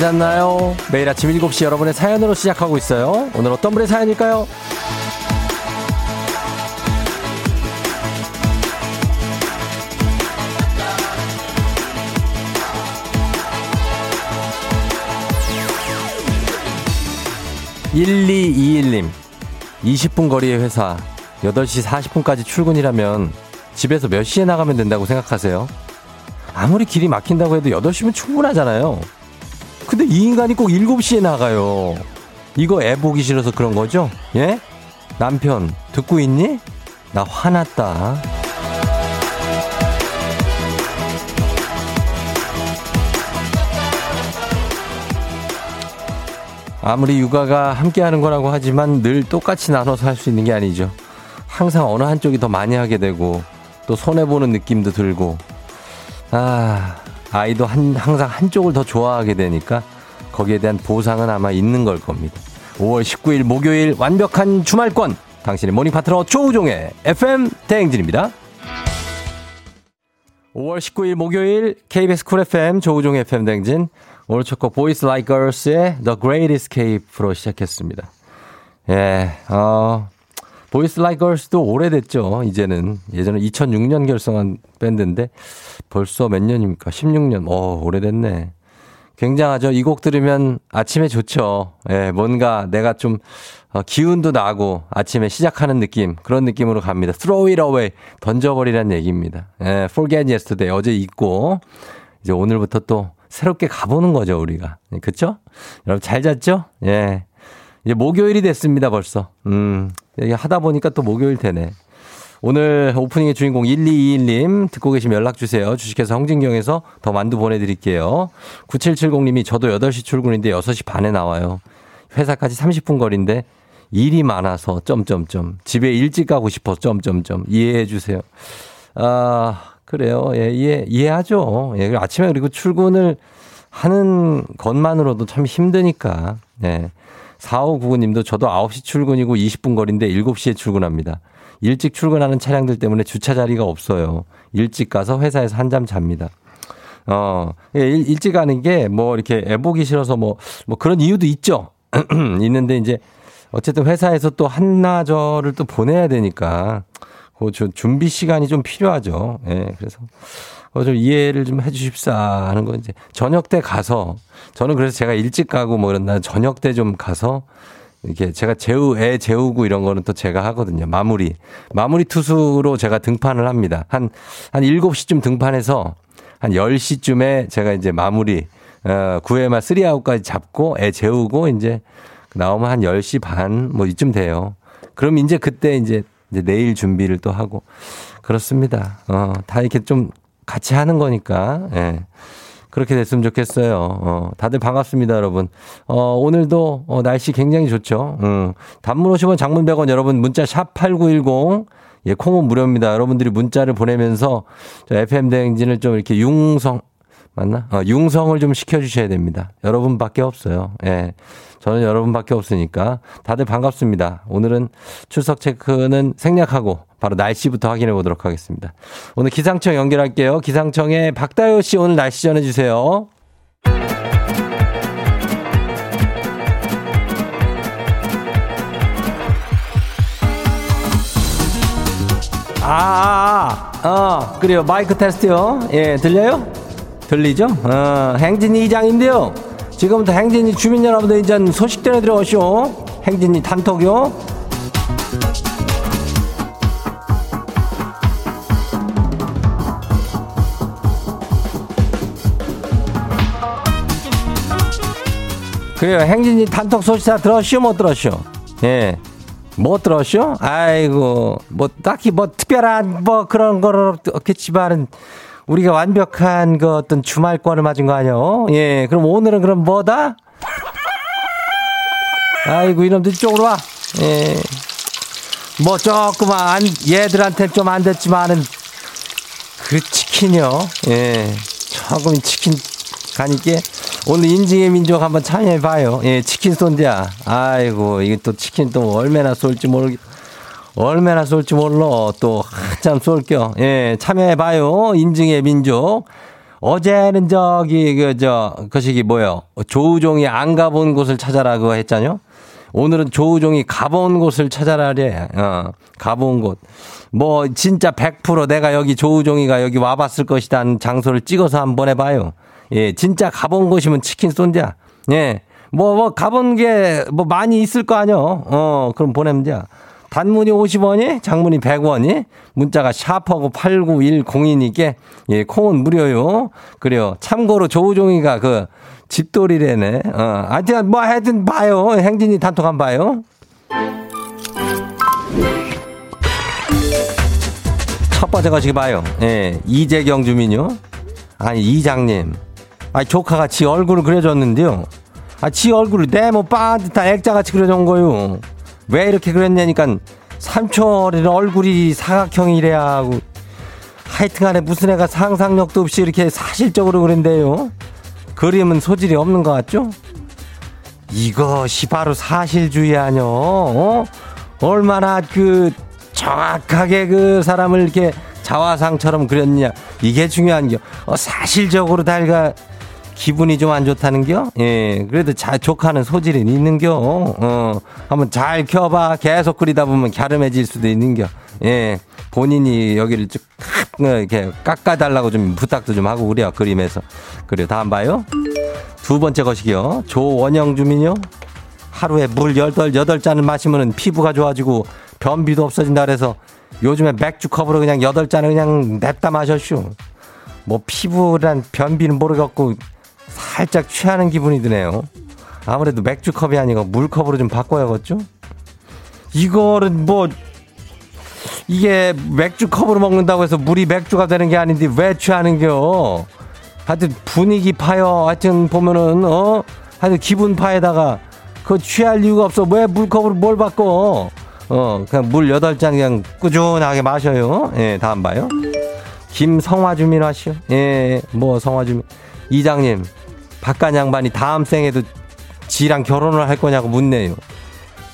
잤나요? 매일 아침 7시 여러분의 사연으로 시작하고 있어요. 오늘 어떤 분의 사연일까요? 1221님, 20분 거리의 회사, 8시 40분까지 출근이라면 집에서 몇 시에 나가면 된다고 생각하세요? 아무리 길이 막힌다고 해도 8시면 충분하잖아요. 근데 이 인간이 꼭 7시에 나가요. 이거 애 보기 싫어서 그런 거죠? 예? 남편, 듣고 있니? 나 화났다. 아무리 육아가 함께 하는 거라고 하지만 늘 똑같이 나눠서 할 수 있는 게 아니죠. 항상 어느 한쪽이 더 많이 하게 되고 또 손해 보는 느낌도 들고 아, 아이도 한, 항상 한쪽을 더 좋아하게 되니까 거기에 대한 보상은 아마 있는 걸 겁니다. 5월 19일 목요일 완벽한 주말권 당신의 모닝 파트너 조우종의 FM 대행진입니다. 5월 19일 목요일 KBS 쿨 FM 조우종의 FM 대행진 오늘 첫 곡 Boys Like Girls의 The Great Escape로 시작했습니다. 예, 어, Boys Like Girls도 오래됐죠. 이제는 예전에 2006년 결성한 밴드인데 벌써 몇 년입니까? 16년. 어, 오래됐네. 굉장하죠. 이 곡 들으면 아침에 좋죠. 예, 뭔가 내가 좀 어, 기운도 나고 아침에 시작하는 느낌 그런 느낌으로 갑니다. Throw it away 던져버리란 얘기입니다. 예, Forget yesterday 어제 잊고 이제 오늘부터 또 새롭게 가보는 거죠, 우리가. 그쵸? 여러분 잘 잤죠? 예. 이제 목요일이 됐습니다, 벌써. 음, 하다 보니까 또 목요일 되네. 오늘 오프닝의 주인공 1221님 듣고 계시면 연락주세요. 주식회사 홍진경에서 더 만두 보내드릴게요. 9770님이 저도 8시 출근인데 6시 반에 나와요. 회사까지 30분 거리인데 일이 많아서 점점점 집에 일찍 가고 싶어 점점점 이해해 주세요. 아 그래요. 예, 이해, 이해하죠. 예, 아침에 그리고 출근을 하는 것만으로도 참 힘드니까. 예. 4599님도 저도 9시 출근이고 20분 거리인데 7시에 출근합니다. 일찍 출근하는 차량들 때문에 주차 자리가 없어요. 일찍 가서 회사에서 한잠 잡니다. 어, 예, 일, 일찍 가는 게 뭐 이렇게 애 보기 싫어서 뭐, 뭐 그런 이유도 있죠. 있는데 이제 어쨌든 회사에서 또 한나절을 또 보내야 되니까 그 준비 시간이 좀 필요하죠. 예, 그래서 어, 좀 이해를 좀 해 주십사 하는 거 이제 저녁 때 가서 저는 그래서 제가 일찍 가고 뭐 이런 날 저녁 때 좀 가서 이렇게 제가 재우, 애 재우고 이런 거는 또 제가 하거든요. 마무리. 마무리 투수로 제가 등판을 합니다. 한, 한 7시쯤 등판해서 한 10시쯤에 제가 이제 마무리, 어, 9회 말 3아웃까지 잡고 애 재우고 이제 나오면 한 10시 반 뭐 이쯤 돼요. 그럼 이제 그때 이제 이제 내일 준비를 또 하고 그렇습니다. 어, 다 이렇게 좀 같이 하는 거니까. 예. 그렇게 됐으면 좋겠어요. 어, 다들 반갑습니다, 여러분. 어, 오늘도 어, 날씨 굉장히 좋죠. 음, 단문 50원, 장문 100원 여러분 문자 샵 8910 예, 콩은 무료입니다. 여러분들이 문자를 보내면서 저 FM 대행진을 좀 이렇게 융성 맞나? 어, 융성을 좀 시켜주셔야 됩니다. 여러분밖에 없어요. 예. 저는 여러분밖에 없으니까 다들 반갑습니다. 오늘은 출석 체크는 생략하고 바로 날씨부터 확인해 보도록 하겠습니다. 오늘 기상청 연결할게요. 기상청에 박다효 씨 오늘 날씨 전해주세요. 아, 아, 아, 어, 그래요. 마이크 테스트요. 예, 들려요? 들리죠? 어, 행진이 이장인데요. 지금부터 행진이 주민 여러분들 이제 소식 전해드려오시오. 행진이 단톡요. 그래요. 행진이 단톡 소식 다 들었쇼? 못 들었쇼? 예. 못 들었쇼? 아이고, 뭐, 딱히 뭐, 특별한, 뭐, 그런 거는 없겠지만은, 우리가 완벽한 그 어떤 주말권을 맞은 거 아니요? 예. 그럼 오늘은 그럼 뭐다? 아이고, 이놈들 이쪽으로 와. 예. 뭐, 조그만, 얘들한테 좀 안 됐지만은, 그 치킨이요. 예. 조금 치킨 가니까 오늘 인증의 민족 한번 참여해 봐요. 예, 치킨 쏜대야. 아이고, 이게 또 치킨 또 얼마나 쏠지 모르겠, 얼마나 쏠지 몰라. 또 한참 쏠겨. 예, 참여해봐요. 인증의 민족. 어제는 저기, 그, 저, 그 시기 뭐요? 조우종이 안 가본 곳을 찾아라 그거 했잖요? 오늘은 조우종이 가본 곳을 찾아라래. 어, 가본 곳. 뭐, 진짜 100% 내가 여기 조우종이가 여기 와봤을 것이다 는 장소를 찍어서 한번 해봐요. 예, 진짜 가본 곳이면 치킨 쏜자. 예. 뭐, 뭐, 가본 게 뭐 많이 있을 거 아니요? 어, 그럼 돼. 단문이 50원이, 장문이 100원이, 문자가 샤퍼고 89102니께, 예, 콩은 무료요. 그래요. 참고로 조우종이가 그, 집돌이래네. 어, 하여튼 뭐 하여튼 봐요. 행진이 단톡 한 봐요. 첫 번째 거시기 봐요. 예, 이재경 주민요. 아니, 이장님. 아, 조카가 지 얼굴을 그려줬는데요. 아, 지 얼굴을 네모 빠듯한 액자같이 그려준 거요. 왜 이렇게 그랬냐니까 삼촌의 얼굴이 사각형이래야 하고 하여튼간에 무슨 애가 상상력도 없이 이렇게 사실적으로 그런데요. 그림은 소질이 없는 것 같죠? 이것이 바로 사실주의 아뇨. 어? 얼마나 그 정확하게 그 사람을 이렇게 자화상처럼 그렸냐. 이게 중요한 게 어, 사실적으로 달가 기분이 좀 안 좋다는겨? 예, 그래도 잘 조카는 소질이 있는겨. 어, 한번 잘 켜봐. 계속 그리다 보면 갸름해질 수도 있는겨. 예, 본인이 여기를 쭉 어, 이렇게 깎아달라고 좀 부탁도 좀 하고 그래요. 그림에서. 그래요. 다음 봐요. 두 번째 것이요. 조원영 주민요. 하루에 물 열덟 여덟 잔을 마시면은 피부가 좋아지고 변비도 없어진다 그래서 요즘에 맥주 컵으로 그냥 여덟 잔을 그냥 냅다 마셨슈. 뭐 피부란 변비는 모르겠고 살짝 취하는 기분이 드네요. 아무래도 맥주컵이 아니고 물컵으로 좀 바꿔야겠죠? 이거는 뭐, 이게 맥주컵으로 먹는다고 해서 물이 맥주가 되는 게 아닌데 왜 취하는겨? 하여튼 분위기 파여. 하여튼 보면은, 어? 하여튼 기분 파에다가 그 취할 이유가 없어. 왜 물컵으로 뭘 바꿔? 어, 그냥 물 여덟 잔 그냥 꾸준하게 마셔요. 예, 다음 봐요. 김성화 주민 하시오. 예, 뭐 성화 주민. 이장님, 박간 양반이 다음 생에도 지랑 결혼을 할 거냐고 묻네요.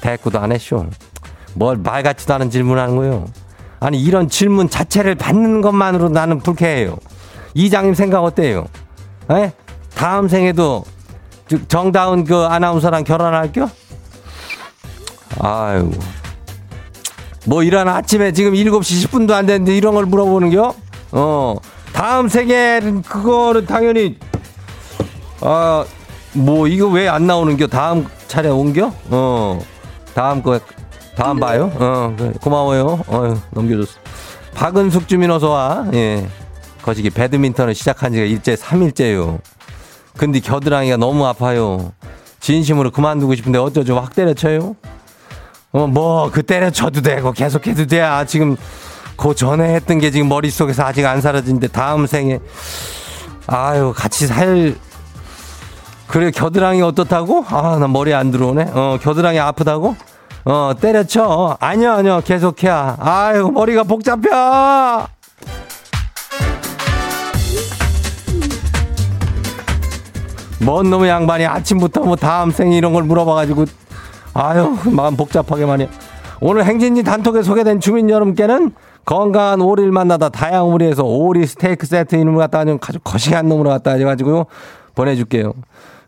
대꾸도 안 했쇼. 뭘 말 같지도 않은 질문 하는 거요. 아니, 이런 질문 자체를 받는 것만으로 나는 불쾌해요. 이장님 생각 어때요? 에? 다음 생에도 정다운 그 아나운서랑 결혼할겨? 아유. 뭐 이런 아침에 지금 7시 10분도 안 됐는데 이런 걸 물어보는겨? 어. 다음 생에는 그거는 당연히 아, 뭐, 이거 왜 안 나오는겨? 다음 차례 옮겨? 어, 다음 거, 다음 봐요? 어. 고마워요. 어 넘겨줬어. 박은숙 주민 어서와. 예. 거시기 배드민턴을 시작한 지가 일제 3일째요. 근데 겨드랑이가 너무 아파요. 진심으로 그만두고 싶은데 어쩌죠? 확 때려쳐요? 어, 뭐, 그 때려쳐도 되고 계속해도 돼. 아, 지금 그 전에 했던 게 지금 머릿속에서 아직 안 사라진데 다음 생에 아유, 같이 살 그래 겨드랑이 어떻다고? 아 나 머리 안 들어오네. 어 겨드랑이 아프다고? 어 때려쳐. 아니요 아니요 계속해. 아유 머리가 복잡해. 뭔 놈의 양반이 아침부터 뭐 다음 생 이런 걸 물어봐가지고 아유 마음 복잡하게 말이야. 오늘 행진지 단톡에 소개된 주민 여러분께는 건강한 오리를 만나다 다양한 오리에서 오리 스테이크 세트 이름을 갖다 좀 아주 거시한 놈으로 갖다 해가지고요 보내줄게요.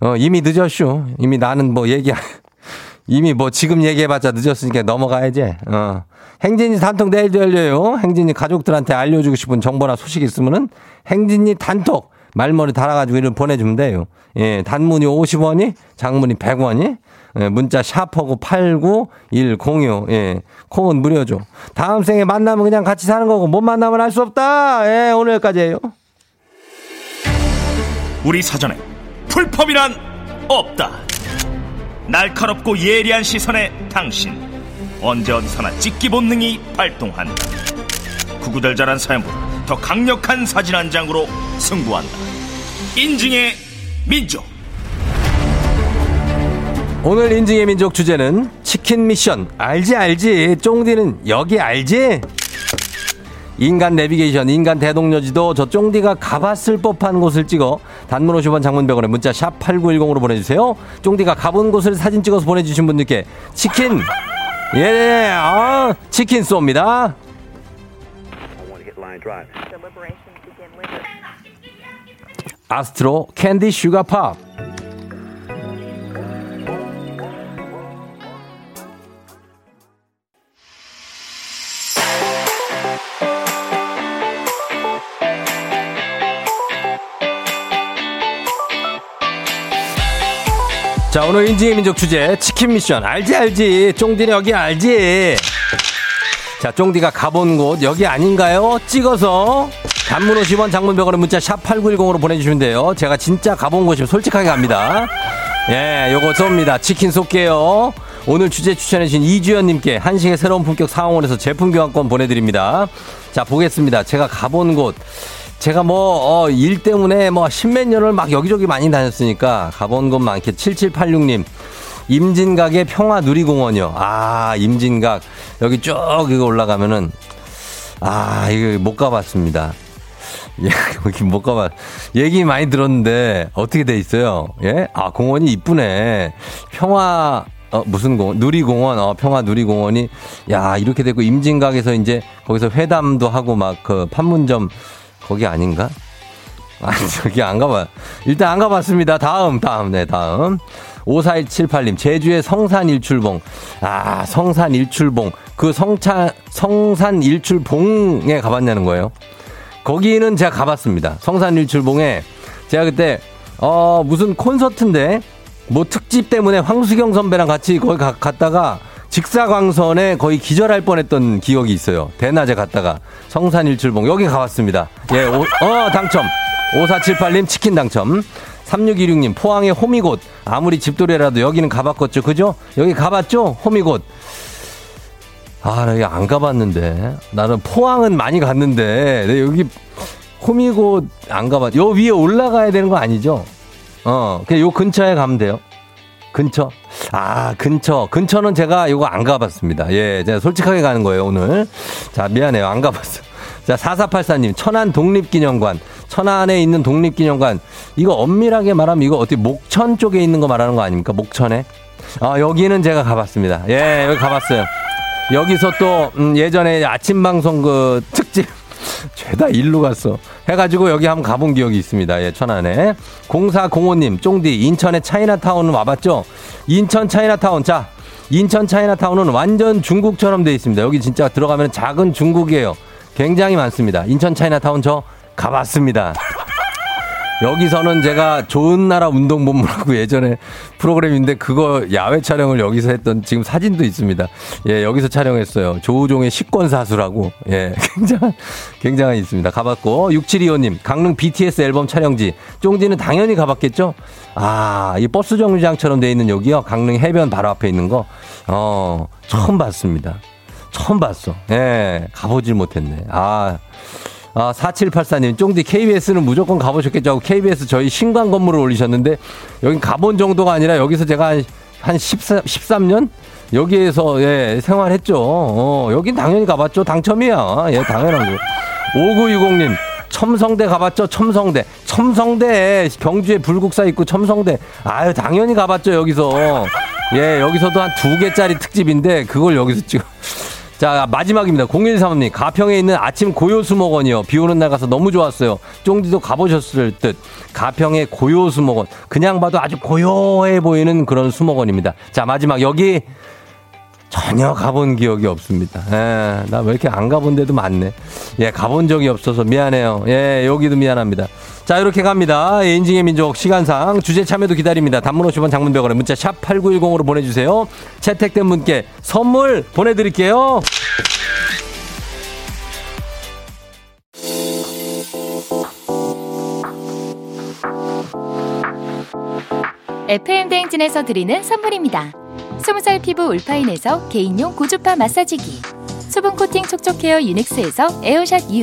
어, 이미 늦었슈. 이미 나는 뭐 얘기, 이미 뭐 지금 얘기해봤자 늦었으니까 넘어가야지. 어. 행진이 단톡 내일도 열려요. 행진이 가족들한테 알려주고 싶은 정보나 소식 있으면은 행진이 단톡 말머리 달아가지고 이름 보내주면 돼요. 예, 단문이 50원이, 장문이 100원이, 예, 문자 샤퍼고 89106, 예, 콩은 무료죠. 다음 생에 만나면 그냥 같이 사는 거고, 못 만나면 할수 없다! 예, 오늘 여기까지예요 우리 사전에 풀펌이란 없다. 날카롭고 예리한 시선에 당신 언제 어디서나 찍기 본능이 발동한다. 구구절절한 사연보다 더 강력한 사진 한 장으로 승부한다. 인증의 민족. 오늘 인증의 민족 주제는 치킨 미션. 알지 알지. 쫑디는 여기 알지? 인간 내비게이션, 인간 대동여지도 저 쫑디가 가봤을 법한 곳을 찍어 단문 50원 장문병원에 문자 샵 8910으로 보내주세요. 쫑디가 가본 곳을 사진 찍어서 보내주신 분들께 치킨, 예, 아, 치킨 쏩니다. 아스트로 캔디 슈가 팝. 자, 오늘 인지의 민족 주제 치킨 미션. 알지, 알지. 쫑디는 여기 알지. 자, 쫑디가 가본 곳 여기 아닌가요? 찍어서 단문 50원 장문병원의 문자 샵 8910으로 보내주시면 돼요. 제가 진짜 가본 곳이면 솔직하게 갑니다. 예, 요거 쏩니다. 치킨 쏠게요. 오늘 주제 추천해주신 이주연님께 한식의 새로운 품격 상황원에서 제품 교환권 보내드립니다. 자, 보겠습니다. 제가 가본 곳. 제가 뭐, 어, 일 때문에 뭐, 십몇 년을 막 여기저기 많이 다녔으니까 가본 곳 많게 7786님. 임진각의 평화 누리공원이요. 아, 임진각. 여기 쭉 이거 올라가면은, 아, 이거 못 가봤습니다. 예, 여기 못 가봤. 얘기 많이 들었는데, 어떻게 돼 있어요? 예? 아, 공원이 이쁘네. 평화, 어, 무슨 공원? 누리공원, 어, 평화 누리공원이, 야, 이렇게 되고, 임진각에서 이제, 거기서 회담도 하고 막, 그, 판문점, 거기 아닌가? 아, 저기 안 가봐. 일단 안 가봤습니다. 다음, 다음, 네, 다음. 5478님, 제주의 성산 일출봉. 아, 성산 일출봉. 그 성차, 성산 일출봉에 가봤냐는 거예요. 거기는 제가 가봤습니다. 성산 일출봉에. 제가 그때, 어, 무슨 콘서트인데, 뭐 특집 때문에 황수경 선배랑 같이 거기 가, 갔다가 직사광선에 거의 기절할 뻔했던 기억이 있어요. 대낮에 갔다가 성산 일출봉 여기 가봤습니다. 예, 오, 어 당첨. 5478님 치킨 당첨. 3616님 포항의 호미곶 아무리 집돌이라도 여기는 가봤겠죠, 그죠? 여기 가봤죠, 호미곶. 아, 나 여기 안 가봤는데. 나는 포항은 많이 갔는데, 내 여기 호미곶 안 가봤. 요 위에 올라가야 되는 거 아니죠? 어, 그냥 요 근처에 가면 돼요. 근처? 아, 근처. 근처는 제가 이거 안 가봤습니다. 예, 제가 솔직하게 가는 거예요, 오늘. 자, 미안해요. 안 가봤어. 자, 4484님, 천안 독립기념관. 천안에 있는 독립기념관. 이거 엄밀하게 말하면 이거 어떻게 목천 쪽에 있는 거 말하는 거 아닙니까? 목천에? 아, 여기는 제가 가봤습니다. 예, 여기 가봤어요. 여기서 또, 음, 예전에 아침 방송 그 특집. 죄다 일로 갔어. 해가지고 여기 한번 가본 기억이 있습니다. 예, 천안에. 0405님, 쫑디, 인천의 차이나타운은 와봤죠? 인천 차이나타운. 자, 인천 차이나타운은 완전 중국처럼 돼 있습니다. 여기 진짜 들어가면 작은 중국이에요. 굉장히 많습니다. 인천 차이나타운 저 가봤습니다. 여기서는 제가 좋은 나라 운동본부라고 예전에 프로그램인데 그거 야외 촬영을 여기서 했던 지금 사진도 있습니다. 예, 여기서 촬영했어요. 조우종의 식권사수라고. 예, 굉장한, 굉장한 있습니다. 가봤고. 6725님, 강릉 BTS 앨범 촬영지. 쫑지는 당연히 가봤겠죠? 아, 이 버스 정류장처럼 돼 있는 여기요. 강릉 해변 바로 앞에 있는 거. 어, 처음 봤습니다. 처음 봤어. 예, 가보질 못했네. 아. 아, 4784님, 쫑디 KBS는 무조건 가보셨겠죠 하고 KBS 저희 신관 건물을 올리셨는데, 여긴 가본 정도가 아니라 여기서 제가 한, 한 14, 13년? 여기에서, 예, 생활했죠. 어, 여긴 당연히 가봤죠. 당첨이야. 예, 당연한 거. 5960님, 첨성대 가봤죠? 첨성대. 첨성대, 경주에 불국사 있고 첨성대. 아유, 당연히 가봤죠. 여기서. 예, 여기서도 한 두 개짜리 특집인데, 그걸 여기서 찍어. 자, 마지막입니다. 0135님, 가평에 있는 아침 고요수목원이요. 비 오는 날 가서 너무 좋았어요. 쫑디도 가보셨을 듯. 가평의 고요수목원. 그냥 봐도 아주 고요해 보이는 그런 수목원입니다. 자, 마지막 여기 전혀 가본 기억이 없습니다. 예, 나 왜 이렇게 안 가본 데도 많네. 예, 가본 적이 없어서 미안해요. 예, 여기도 미안합니다. 자, 이렇게 갑니다. 예, 인증의 민족 시간상 주제 참여도 기다립니다. 단문 50원 장문벽으로 문자 샵 8910으로 보내주세요. 채택된 분께 선물 보내드릴게요. FM 대행진에서 드리는 선물입니다. 20살 피부 울파인에서 개인용 고주파 마사지기 수분 코팅 촉촉 헤어 유닉스에서 에어샷 U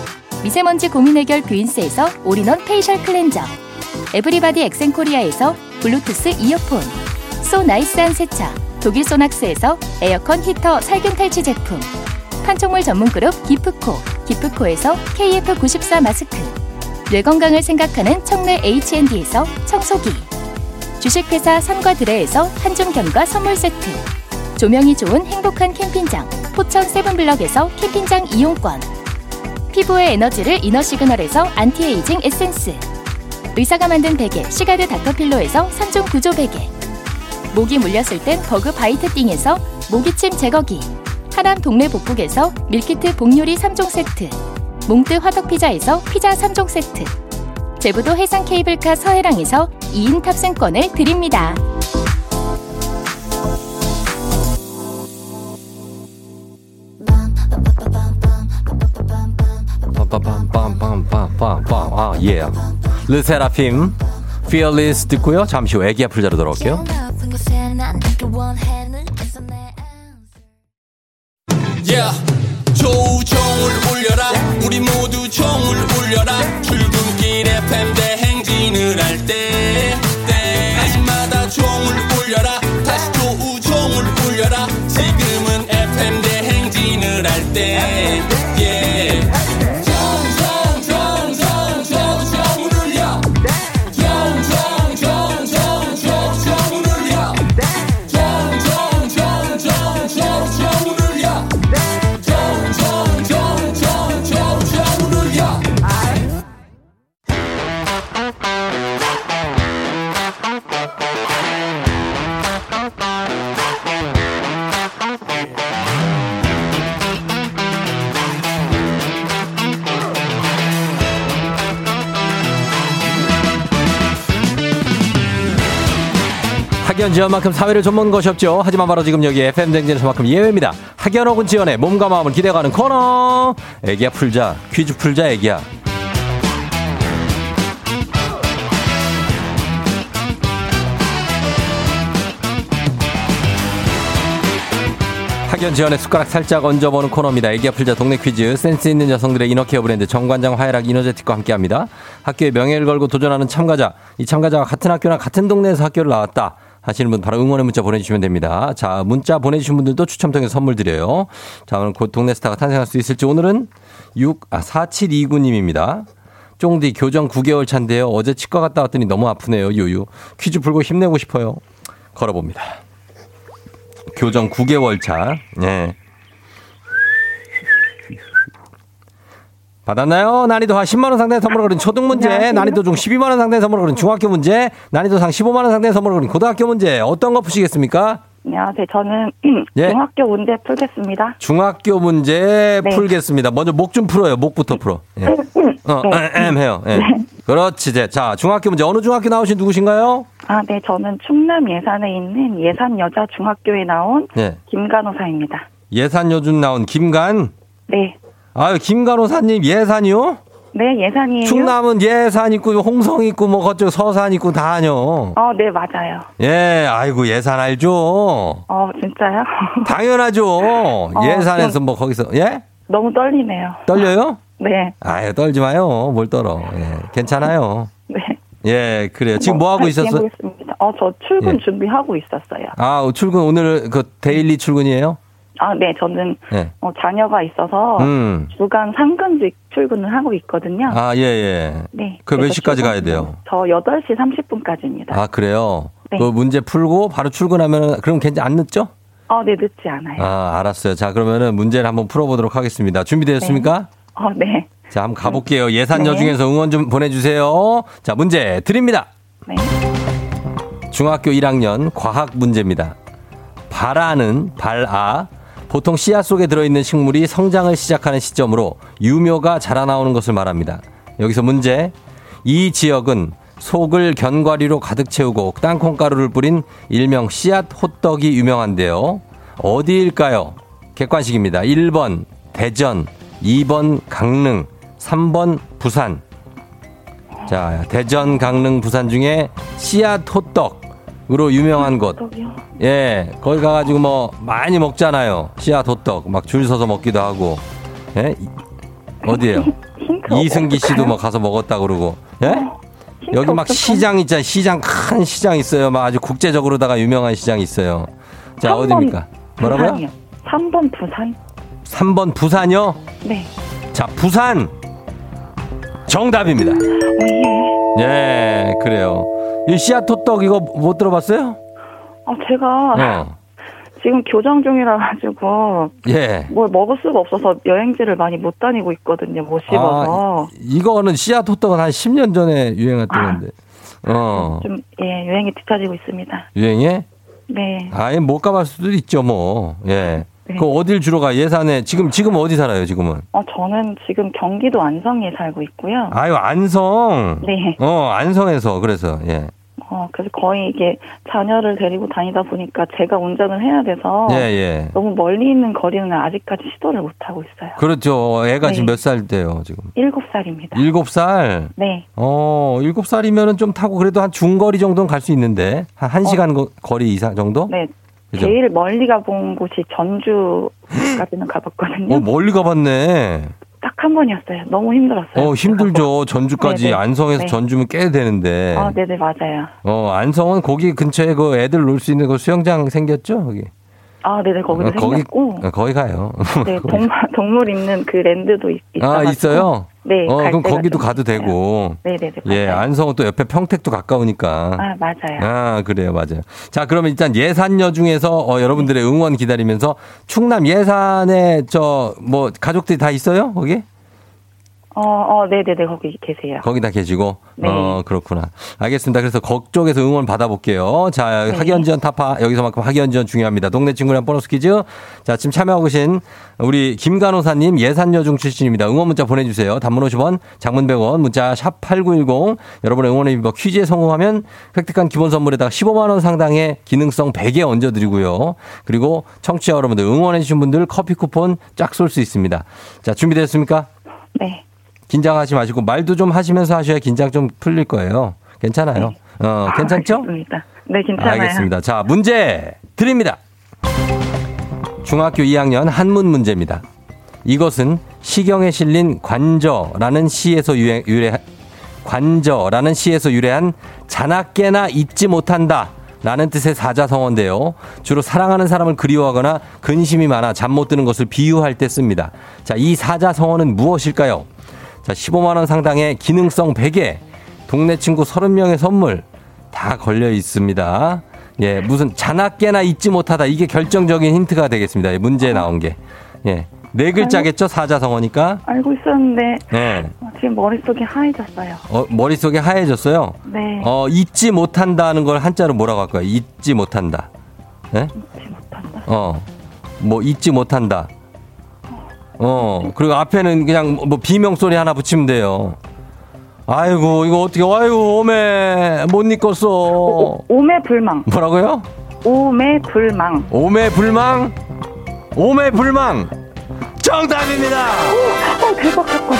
미세먼지 고민 해결 뷰인스에서 all-in-one facial cleanser everybody 엑센코리아에서 블루투스 이어폰 so nice한 세차 독일 소낙스에서 에어컨 히터 살균 탈취 제품 판촉물 전문 그룹 기프코 기프코에서 KF94 마스크 뇌 건강을 생각하는 청내 H&D에서 청소기 주식회사 삼과드레에서 한중 견과 선물 세트 조명이 좋은 행복한 캠핑장 포천 세븐블럭에서 캠핑장 이용권 피부의 에너지를 이너 시그널에서 안티에이징 에센스. 의사가 만든 베개 시가드 닥터필로에서 3종 구조 베개. 모기 물렸을 땐 Bug Bite Thing에서 모기침 제거기. 하남 동네 복국에서 밀키트 복요리 3종 세트. 몽뜨 화덕피자에서 피자 3종 세트. 제부도 해상 케이블카 서해랑에서 2인 탑승권을 드립니다. 빰빰빰빰빰빰빰 아 예. 르세라핌 Fearless 듣고요. 잠시 후 애기 아플 자로 돌아올게요. Yeah. 조우종을 울려라 우리 모두 종을 울려라 학연 지원만큼 사회를 좀 먹는 것이 없죠. 하지만 바로 지금 여기 FM 댕진에서만큼 예외입니다. 학연 혹은 지원의 몸과 마음을 기대가는 코너. 애기야 풀자. 퀴즈 풀자 애기야. 학연 지원의 숟가락 살짝 얹어보는 코너입니다. 애기야 풀자 동네 퀴즈. 센스 있는 여성들의 이너케어 브랜드 정관장 화해락 이너제틱과 함께합니다. 학교의 명예를 걸고 도전하는 참가자. 이 참가자가 같은 학교나 같은 동네에서 학교를 나왔다. 하시는 분 바로 응원의 문자 보내주시면 됩니다. 자, 문자 보내주신 분들도 추첨 통해서 선물 드려요. 자, 오늘 곧 동네 스타가 탄생할 수 있을지 오늘은 6, 아, 4729님입니다. 쫑디 교정 9개월 차인데요. 어제 치과 갔다 왔더니 너무 아프네요. 유유. 퀴즈 풀고 힘내고 싶어요. 걸어봅니다. 교정 9개월 차. 예. 받았나요? 난이도 한 10만원 상당의 선물을 거린 초등 문제, 난이도 중 12만원 상당의 선물을 거린 중학교 문제, 난이도 상 15만원 상당의 선물을 거린 고등학교 문제, 어떤 거 푸시겠습니까? 안녕하세요. 저는 예. 중학교 문제 풀겠습니다. 중학교 문제 네. 풀겠습니다. 먼저 목 좀 풀어요. 목부터 풀어. 예. 어, 엠 해요. 예. 그렇지. 이제. 자, 중학교 문제. 어느 중학교 나오신 누구신가요? 아, 네. 저는 충남 예산에 있는 예산 여자 중학교에 나온 예. 김간호사입니다. 예산 요즘 나온 김간. 네. 아유, 김간호사님 예산이요? 네, 예산이에요. 충남은 예산 있고 홍성 있고 뭐 그쪽 서산 있고 다 아뇨. 어, 네, 맞아요. 예, 아이고 예산 알죠. 어, 진짜요? 당연하죠. 예산에서 뭐 거기서 예? 너무 떨리네요. 떨려요? 네. 아유 떨지 마요. 뭘 떨어. 예, 괜찮아요. 네. 예, 그래요. 지금 뭐 하고 있었어? 어, 저 출근 예. 준비하고 있었어요. 아, 출근 오늘 그 데일리 출근이에요? 아, 네. 저는 예. 어, 자녀가 있어서 음. 주간 상근직 출근을 하고 있거든요. 아, 예, 예. 네. 그 몇 시까지 가야 돼요? 저 8시 30분까지입니다. 아, 그래요. 네. 그 문제 풀고 바로 출근하면 그럼 괜찮 안 늦죠? 어, 네, 늦지 않아요. 아, 알았어요. 자, 그러면은 문제를 한번 풀어보도록 하겠습니다. 준비되셨습니까? 어, 네. 자, 한번 가볼게요. 예산여 네. 중에서 응원 좀 보내주세요. 자, 문제 드립니다. 네. 중학교 1학년 과학 문제입니다. 발아는 발아 보통 씨앗 속에 들어있는 식물이 성장을 시작하는 시점으로 유묘가 자라나오는 것을 말합니다. 여기서 문제 이 지역은 속을 견과류로 가득 채우고 땅콩가루를 뿌린 일명 씨앗 호떡이 유명한데요. 어디일까요? 객관식입니다. 1번 대전, 2번 강릉, 3번 부산. 자, 대전, 강릉, 부산 중에 씨앗 호떡 으로 유명한 곳. 예, 거기 가가지고 뭐 많이 먹잖아요. 씨앗 호떡 막 줄 서서 먹기도 하고. 예, 이- 어디에요? 이승기 씨도? 뭐 가서 먹었다 그러고. 예? 힌트 여기 막? 시장 있잖아요. 시장 큰 시장 있어요. 막 아주 국제적으로다가 유명한 시장이 있어요. 자, 3번 어디입니까? 뭐라고요? 부산이요. 3번 부산. 3번 부산요? 네. 자, 부산 정답입니다. 어, 예. 예, 그래요. 이 씨앗 호떡 이거 못 들어봤어요? 아, 제가 어. 지금 교정 중이라 가지고 예. 뭘 먹을 수가 없어서 여행지를 많이 못 다니고 있거든요. 못 씹어서. 아, 이거는 씨앗 호떡은 한 10년 전에 유행했던 건데. 어. 좀, 예, 여행이 뒤처지고 있습니다. 유행해? 네. 아예 못 가볼 수도 있죠, 뭐. 예. 네. 그 어딜 주로 가? 예산에 지금 지금 어디 살아요, 지금은? 어, 저는 지금 경기도 안성에 살고 있고요. 아유, 안성. 네. 어, 안성에서 그래서 예. 어, 그래서 거의 이게 자녀를 데리고 다니다 보니까 제가 운전을 해야 돼서 예, 예. 너무 멀리 있는 거리는 아직까지 시도를 못 하고 있어요. 그렇죠. 애가 네. 지금 몇 살 돼요, 지금? 일곱 살입니다. 일곱 살. 네. 어, 일곱 살이면은 좀 타고 그래도 한 중거리 정도는 갈 수 있는데 한 1 시간 거- 거리 이상 정도? 어. 네. 그죠? 제일 멀리 가본 곳이 전주까지는 가봤거든요. 어, 멀리 가봤네. 딱 한 번이었어요. 너무 힘들었어요. 어, 힘들죠. 전주까지 네네. 안성에서 네. 전주면 깨야 되는데. 아, 네네, 맞아요. 어, 안성은 거기 근처에 그 애들 놀 수 있는 그 수영장 생겼죠? 거기. 아, 네네, 거기도 어, 거기, 생겼고. 어, 거기 가요. 네, 동물, 동물 있는 그 랜드도 있, 아, 있어가지고. 있어요? 네. 어, 갈 그럼 거기도 좀 가도 있어요. 되고. 네네네. 예, 맞아요. 안성은 또 옆에 평택도 가까우니까. 아, 맞아요. 아, 그래요, 맞아요. 자, 그러면 일단 예산여 중에서 어, 여러분들의 응원 기다리면서 충남 예산에 저 뭐 가족들이 다 있어요? 거기? 어, 어, 네네네, 거기 계세요. 거기 다 계시고. 네. 어, 그렇구나. 알겠습니다. 그래서 거쪽에서 응원 받아볼게요. 자, 네. 학연 지원 타파 여기서만큼 학연 지원 중요합니다. 동네 친구랑 보너스 퀴즈. 자, 지금 참여하고 계신 우리 김간호사님 예산여중 출신입니다. 응원 문자 보내주세요. 단문 50원, 장문 100원, 문자 샵 8910. 여러분의 응원의 비법 퀴즈에 성공하면 획득한 기본 선물에다가 15만원 상당의 기능성 베개 얹어드리고요. 그리고 청취자 여러분들 응원해주신 분들 커피 쿠폰 쫙 쏠 수 있습니다. 자, 준비됐습니까? 네. 긴장하지 마시고 말도 좀 하시면서 하셔야 긴장 좀 풀릴 거예요. 괜찮아요. 어, 괜찮죠? 알겠습니다. 네, 괜찮아요. 알겠습니다. 자, 문제 드립니다. 중학교 2학년 한문 문제입니다. 이것은 시경에 실린 관저라는 시에서 유래, 유래 관저라는 시에서 유래한 자나깨나 잊지 못한다. 라는 뜻의 사자성어인데요. 주로 사랑하는 사람을 그리워하거나 근심이 많아 잠 못 드는 것을 비유할 때 씁니다. 자, 이 사자성어는 무엇일까요? 자, 15만원 상당의 기능성 베개, 동네 친구 30명의 선물, 다 걸려 있습니다. 예, 무슨 자나깨나 잊지 못하다. 이게 결정적인 힌트가 되겠습니다. 이 문제에 나온 게. 예. 네 글자겠죠? 사자성어니까. 알고 있었는데, 예. 어, 지금 머릿속이 하얘졌어요. 어, 머릿속에 하얘졌어요. 네. 어, 잊지 못한다는 걸 한자로 뭐라고 할까요? 잊지 못한다. 예? 잊지 못한다. 어. 뭐 잊지 못한다. 어. 그리고 앞에는 그냥 뭐 비명 소리 하나 붙이면 돼요. 아이고, 이거 어떻게, 아이고, 오메, 못 잊겠어. 오, 오매불망. 뭐라고요? 오매불망. 오매불망? 오매불망! 정답입니다! 어, 대박 사건.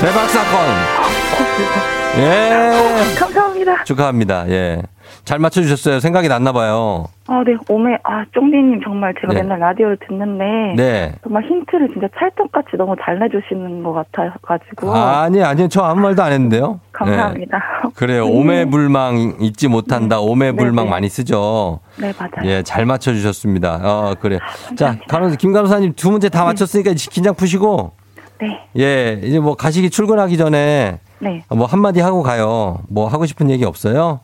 대박 사건! 어, 대박. 예! 감사합니다. 축하합니다. 예. 잘 맞춰주셨어요. 생각이 났나 봐요. 아, 네, 오매, 아, 쫑디님 정말 제가 네. 맨날 라디오를 듣는데, 네. 정말 힌트를 진짜 찰떡같이 너무 잘 내주시는 것 같아가지고. 아 니, 아니, 저 아무 말도 안 했는데요. 감사합니다. 예. 그래요. 네. 오매불망 잊지 못한다. 네, 네. 많이 쓰죠. 네, 맞아요. 예, 잘 맞춰주셨습니다. 어, 그래. 자, 감사합니다. 간호, 김 간호사님 두 문제 다 맞췄으니까 긴장 푸시고, 네, 예, 이제 뭐 가시기 출근하기 전에 네. 뭐 한마디 하고 가요. 뭐 하고 싶은 얘기 없어요?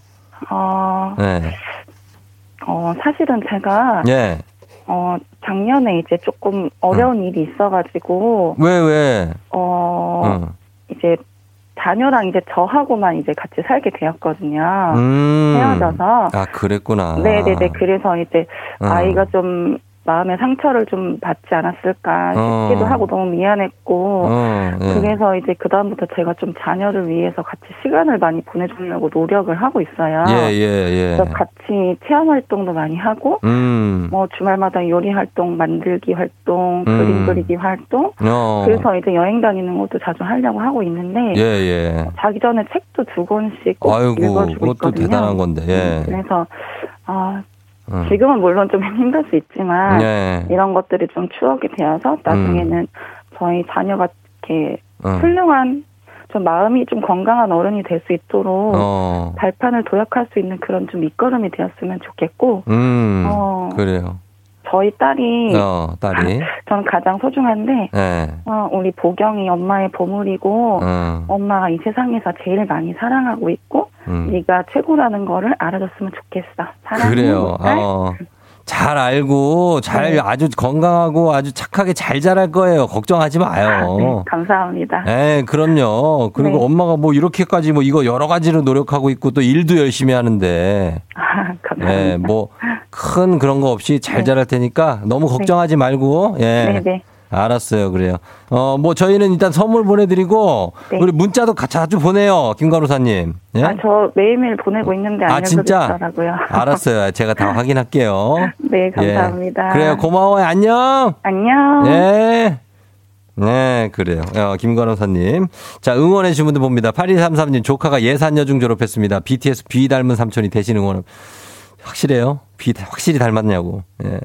어, 네. 어, 사실은 제가, 예. 어, 작년에 이제 조금 어려운 일이 있어가지고, 왜, 왜? 어, 어. 이제 자녀랑 이제 저하고만 이제 같이 살게 되었거든요. 음. 헤어져서. 아, 그랬구나. 네네네. 그래서 이제 어. 아이가 좀 마음의 상처를 좀 받지 않았을까 어. 싶기도 하고 너무 미안했고 어, 예. 그래서 이제 그 다음부터 제가 좀 자녀를 위해서 같이 시간을 많이 보내주려고 노력을 하고 있어요. 예, 예, 예. 그래서 같이 체험 활동도 많이 하고 음. 뭐 주말마다 요리 활동, 만들기 활동, 음. 그림 그리기 활동. 어. 그래서 이제 여행 다니는 것도 자주 하려고 하고 있는데 예, 예. 자기 전에 책도 두 권씩 꼭 아이고, 읽어주고 그것도 있거든요. 대단한 건데, 예. 그래서 아 음. 지금은 물론 좀 힘들 수 있지만 예. 이런 것들이 좀 추억이 되어서 나중에는 저희 자녀가 이렇게 어. 훌륭한 좀 마음이 좀 건강한 어른이 될 수 있도록 어. 발판을 도약할 수 있는 그런 좀 밑거름이 되었으면 좋겠고 음. 어. 그래요. 저희 딸이 어, 딸이. 저는 가장 소중한데 예. 어, 우리 보경이 엄마의 보물이고 어. 엄마가 이 세상에서 제일 많이 사랑하고 있고 음. 네가 최고라는 거를 알아줬으면 좋겠어. 사랑해. 그래요. 딸. 어. 잘 알고 잘 네. 아주 건강하고 아주 착하게 잘 자랄 거예요. 걱정하지 네, 마요. 감사합니다. 예, 그럼요. 그리고 네. 엄마가 뭐 이렇게까지 뭐 이거 여러 가지로 노력하고 있고 또 일도 열심히 하는데 아, 감사합니다. 예, 뭐큰 그런 거 없이 잘 네. 자랄 테니까 너무 걱정하지 말고 예. 네, 네. 알았어요. 그래요. 어, 뭐 저희는 일단 선물 보내드리고 네. 우리 문자도 가- 자주 보내요. 김가루사님. 예? 아, 저 매일매일 보내고 있는데 아, 진짜? 알려드리더라고요. 알았어요. 제가 다 확인할게요. 네, 감사합니다. 예. 그래요. 고마워요. 안녕. 안녕. 네. 네, 그래요. 어, 김관호사님. 자, 응원해주신 분들 봅니다. 8233님, 조카가 예산여중 졸업했습니다. BTS B 닮은 삼촌이 대신 응원. 확실해요? B 확실히 닮았냐고. 예.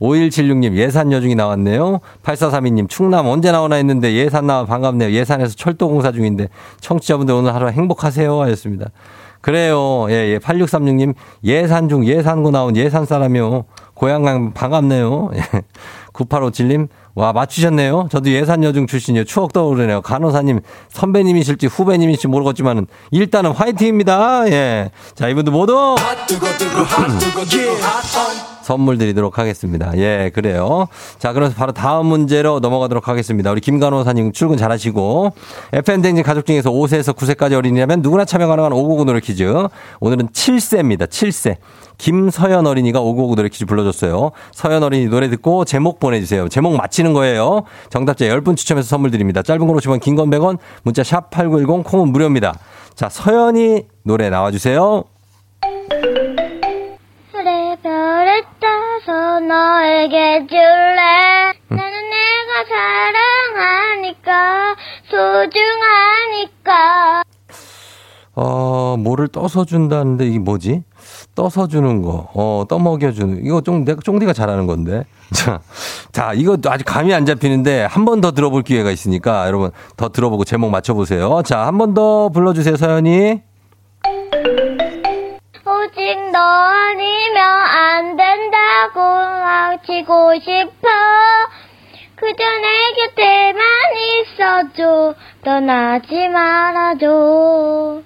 5176님, 예산 여중이 나왔네요. 8432님, 충남 언제 나오나 했는데 예산 나와 반갑네요. 예산에서 철도 공사 중인데 청취자분들 오늘 하루 행복하세요. 하였습니다. 그래요. 예, 예. 8636님, 예산 중 예산고 나온 예산 사람이요. 고향 강 반갑네요. 예. 9857님, 와, 맞추셨네요. 저도 예산여중 출신이요. 추억 떠오르네요. 간호사님, 선배님이실지 후배님이실지 모르겠지만은, 일단은 화이팅입니다. 예. 자, 이분들 모두 선물 드리도록 하겠습니다. 예, 그래요. 자, 그래서 바로 다음 문제로 넘어가도록 하겠습니다. 우리 김간호사님 출근 잘하시고, FM댕진 가족 중에서 5세에서 9세까지 어린이라면 누구나 참여 가능한 599 노래 퀴즈. 오늘은 7세입니다. 7세. 김서연 어린이가 599 노래 퀴즈 불러줬어요. 서연 어린이 노래 듣고 제목 보내주세요. 제목 맞히는 거예요. 정답자 10분 추첨해서 선물 드립니다. 짧은 걸 오시면 긴건 100원, 문자 샵 8910, 콩은 무료입니다. 자, 서연이 노래 나와주세요. 그래 별을 따서 너에게 줄래 나는 내가 사랑하니까 소중하니까 어, 뭐를 떠서 준다는데 이게 뭐지? 떠서 주는 거, 어, 떠먹여 주는, 이거 좀, 내가, 쫑디가 잘하는 건데. 자, 자, 이거 아직 감이 안 잡히는데 한 번 더 들어볼 기회가 있으니까 여러분 더 들어보고 제목 맞춰보세요. 자, 한 번 더 불러주세요, 서연이. 오직 너 아니면 안 된다고 외치고 싶어 그저 내 곁에만 있어줘 떠나지 말아줘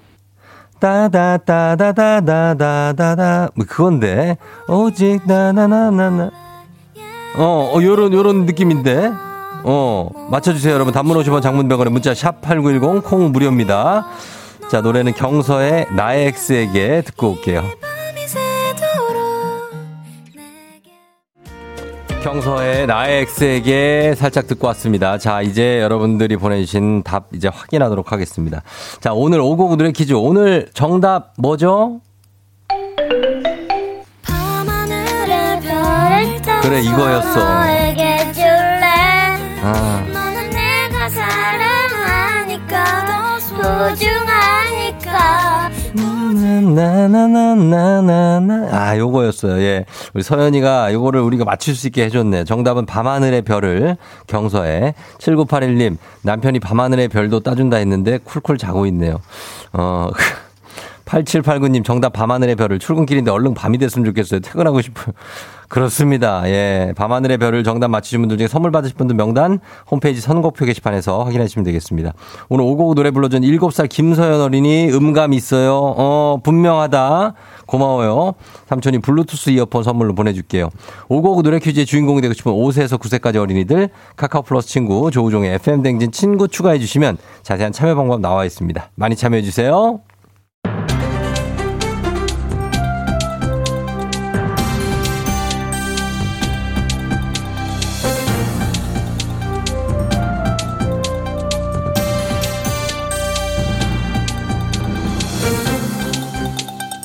따다따다다다다다다. 뭐 그건데. 오직 나나나나나. 어, 어, 요런, 요런 느낌인데. 어, 맞춰주세요, 여러분. 단문 50원 장문병원에 문자 샵 8910 콩 무료입니다. 자, 노래는 경서의 나의 X에게 듣고 올게요. 경서의 나의 X에게 살짝 듣고 왔습니다. 자, 이제 여러분들이 보내주신 답 이제 확인하도록 하겠습니다. 자, 오늘 노래 퀴즈. 오늘 정답 뭐죠? 그래, 이거였어. 아, 나나나나나나. 아, 요거였어요. 예. 우리 서연이가 요거를 우리가 맞출 수 있게 해줬네. 정답은 밤하늘의 별을 경서에 7981님 남편이 밤하늘의 별도 따준다 했는데 쿨쿨 자고 있네요. 어. 8789님 정답 밤하늘의 별을 출근길인데 얼른 밤이 됐으면 좋겠어요. 퇴근하고 싶어요. 그렇습니다. 예. 밤하늘의 별을 정답 맞히신 분들 중에 선물 받으실 분들 명단 홈페이지 선곡표 게시판에서 확인하시면 되겠습니다. 오늘 오곡 노래 불러준 7살 김서연 어린이 음감 있어요. 어, 분명하다. 고마워요. 삼촌이 블루투스 이어폰 선물로 보내줄게요. 오곡 노래 퀴즈의 주인공이 되고 싶은 5세에서 9세까지 어린이들 카카오 플러스 친구 조우종의 FM 댕진 친구 추가해 주시면 자세한 참여 방법 나와 있습니다. 많이 참여해 주세요.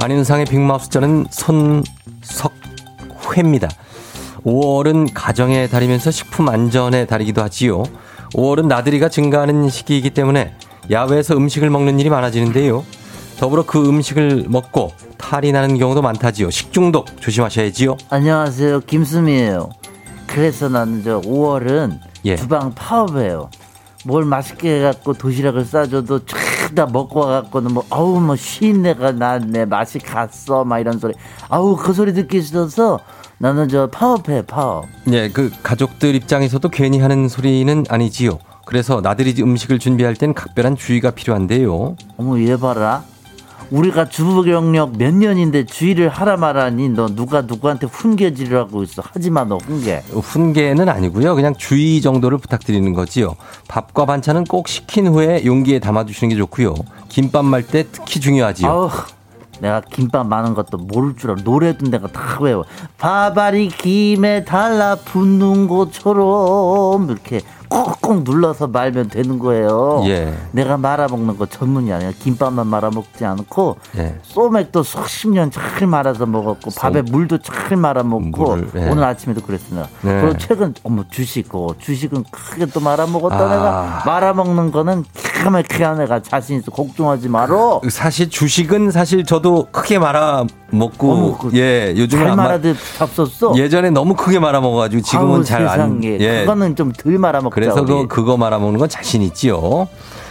안윤상의 빅마우스 저는 손석회입니다. 5월은 가정의 달이면서 식품 안전의 달이기도 하지요. 5월은 나들이가 증가하는 시기이기 때문에 야외에서 음식을 먹는 일이 많아지는데요. 더불어 그 음식을 먹고 탈이 나는 경우도 많다지요. 식중독 조심하셔야지요. 안녕하세요. 김수미예요. 그래서 나는 저 5월은 예. 주방 파업해요. 뭘 맛있게 해갖고 도시락을 싸줘도 쫙다 먹고 와갖고는 뭐 아우 뭐 쉰내가 났네 맛이 갔어 막 이런 소리 아우 그 소리 듣기 싫어서 나는 저 파업해 파업 예, 그 가족들 입장에서도 괜히 하는 소리는 아니지요. 그래서 나들이 음식을 준비할 땐 각별한 주의가 필요한데요. 어머 얘 봐라 우리가 주부 경력 몇 년인데 주의를 하라 말하니 너 누가 누구한테 훈계질을 하고 있어 하지마 너 훈계 훈계는 아니고요. 그냥 주의 정도를 부탁드리는 거지요. 밥과 반찬은 꼭 식힌 후에 용기에 담아두시는 게 좋고요. 김밥 말 때 특히 중요하지요. 아우 내가 김밥 많은 것도 모를 줄 알아 노래도 내가 다 외워 밥알이 김에 달라 붙는 것처럼 이렇게 꾹꾹 눌러서 말면 되는 거예요 예. 내가 말아먹는 거 전문이 아니야 김밥만 말아먹지 않고 예. 소맥도 수십 년 잘 말아서 먹었고 밥에 물도 잘 말아먹고 물을, 예. 오늘 아침에도 그랬습니다 네. 그리고 최근 어머 주식 어, 주식은 크게 또 말아먹었다 아. 내가 말아먹는 거는 기가 막히게 내가 자신 있어 걱정하지 말어 사실 주식은 사실 저도 크게 말아 먹고 어머, 그 예 요즘은 잘 말아도 잡섰어. 예전에 너무 크게 말아 먹어가지고 지금은 아우, 잘안 세상에. 예 그거는 좀 덜 말아먹자. 그래서. 그 그거 말아 먹는 건 자신 있지요.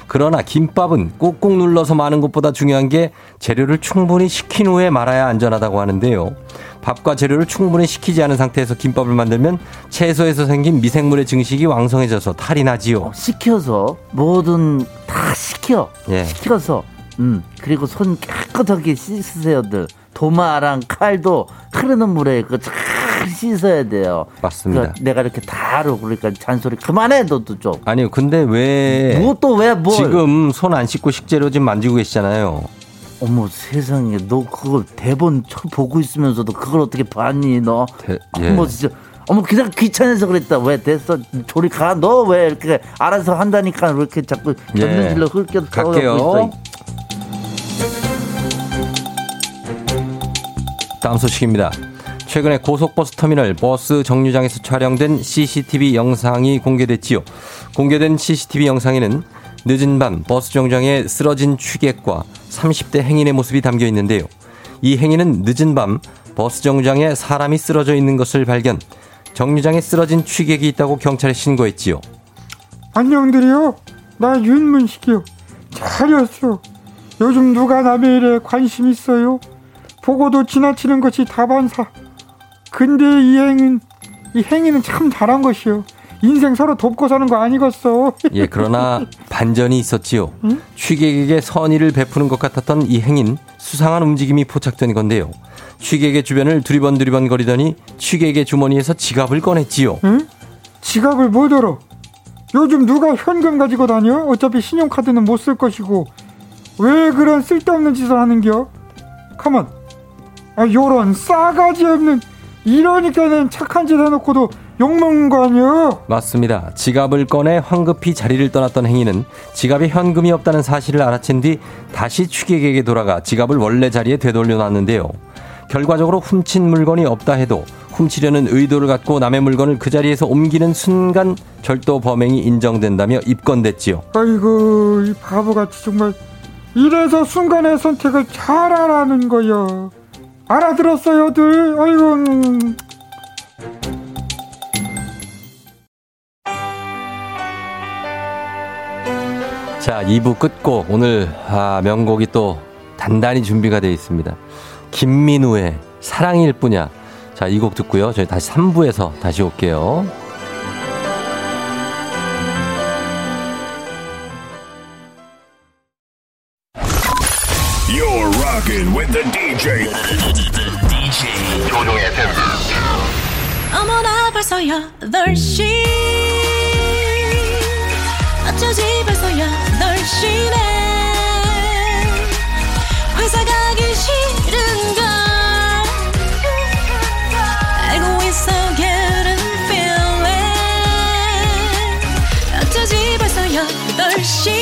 그러나 김밥은 꾹꾹 눌러서 마는 것보다 중요한 게 재료를 충분히 식힌 후에 말아야 안전하다고 하는데요. 밥과 재료를 충분히 식히지 않은 상태에서 김밥을 만들면 채소에서 생긴 미생물의 증식이 왕성해져서 탈이 나지요. 어, 시켜서 뭐든 다 시켜. 예. 시켜서. 음 그리고 손 깨끗하게 씻으세요들. 도마랑 칼도 흐르는 물에 그 잘 씻어야 돼요. 맞습니다. 그러니까 내가 이렇게 다 하고 그러니까 잔소리 그만해 너도 좀. 아니요, 근데 왜 뭐 또왜 뭘? 지금 손 안 씻고 식재료 지금 만지고 계시잖아요. 어머 세상에 너 그거 대본 처- 보고 있으면서도 그걸 어떻게 봤니 너? 대- 예. 어머 진짜 어머 그냥 귀찮아서 그랬다 왜 됐어 조리 가 너 왜 이렇게 알아서 한다니까 왜 이렇게 자꾸 예. 견눈질로 흘겨 갈게요. 있어 다음 소식입니다. 최근에 고속버스 터미널 버스 정류장에서 촬영된 CCTV 영상이 공개됐지요. 공개된 CCTV 영상에는 늦은 밤 버스 정류장에 쓰러진 취객과 30대 행인의 모습이 담겨 있는데요. 이 행인은 늦은 밤 버스 정류장에 사람이 쓰러져 있는 것을 발견. 정류장에 쓰러진 취객이 있다고 경찰에 신고했지요. 안녕들이요. 나 윤문식이요. 잘렸어. 요즘 누가 남의 일에 관심 있어요? 보고도 지나치는 것이 다반사. 근데 이 행인, 이 행위는 참 잘한 것이요. 인생 서로 돕고 사는 거 아니겠어. 예, 그러나 반전이 있었지요. 취객에게 선의를 베푸는 것 같았던 이 행인 수상한 움직임이 포착된 건데요. 취객의 주변을 두리번 두리번 거리더니 취객의 주머니에서 지갑을 꺼냈지요. 응? 지갑을 못 열어. 요즘 누가 현금 가지고 다녀? 어차피 신용카드는 못 쓸 것이고. 왜 그런 쓸데없는 짓을 하는겨? 가만. 아, 요런 싸가지 없는. 이러니까는 착한 짓 해놓고도 욕먹는 거 아니야? 맞습니다. 지갑을 꺼내 황급히 자리를 떠났던 행인은 지갑에 현금이 없다는 사실을 알아챈 뒤 다시 취객에게 돌아가 지갑을 원래 자리에 되돌려 놨는데요. 결과적으로 훔친 물건이 없다 해도 훔치려는 의도를 갖고 남의 물건을 그 자리에서 옮기는 순간 절도 범행이 인정된다며 입건됐지요. 아이고 이 바보같이 정말 이래서 순간의 선택을 잘 하라는 거요 알아들었어요들 아이고 음. 자, 2부 끝곡 오늘 아, 명곡이 또 단단히 준비가 되어 있습니다. 김민우의 사랑일 뿐이야. 자, 이 곡 듣고요. 저희 다시 3부에서 다시 올게요. 벌써 8시. 어쩌지 벌써 8시네. 회사 가기 싫은걸. 알고 있어 getting feeling. 어쩌지 벌써 8시.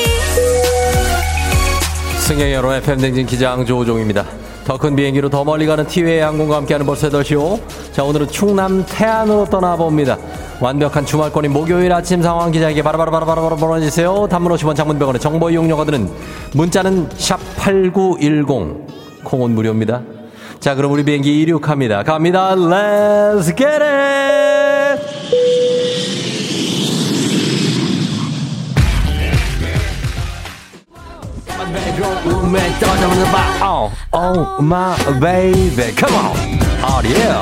승객 여러분의 팬댕진 기장 조우종입니다. 더 큰 비행기로 더 멀리 가는 티웨이 항공과 함께하는 벌써 8시오. 자, 오늘은 충남 태안으로 떠나봅니다. 완벽한 주말권인 목요일 아침 상황 기자에게 바로바로바로바로 보내주세요. 단문 50원 장문병원의 정보 이용료가 드는 문자는 샵8910. 콩은 무료입니다. 자, 그럼 우리 비행기 이륙합니다. 갑니다. Let's get it! Oh, oh, my baby, come on, oh yeah.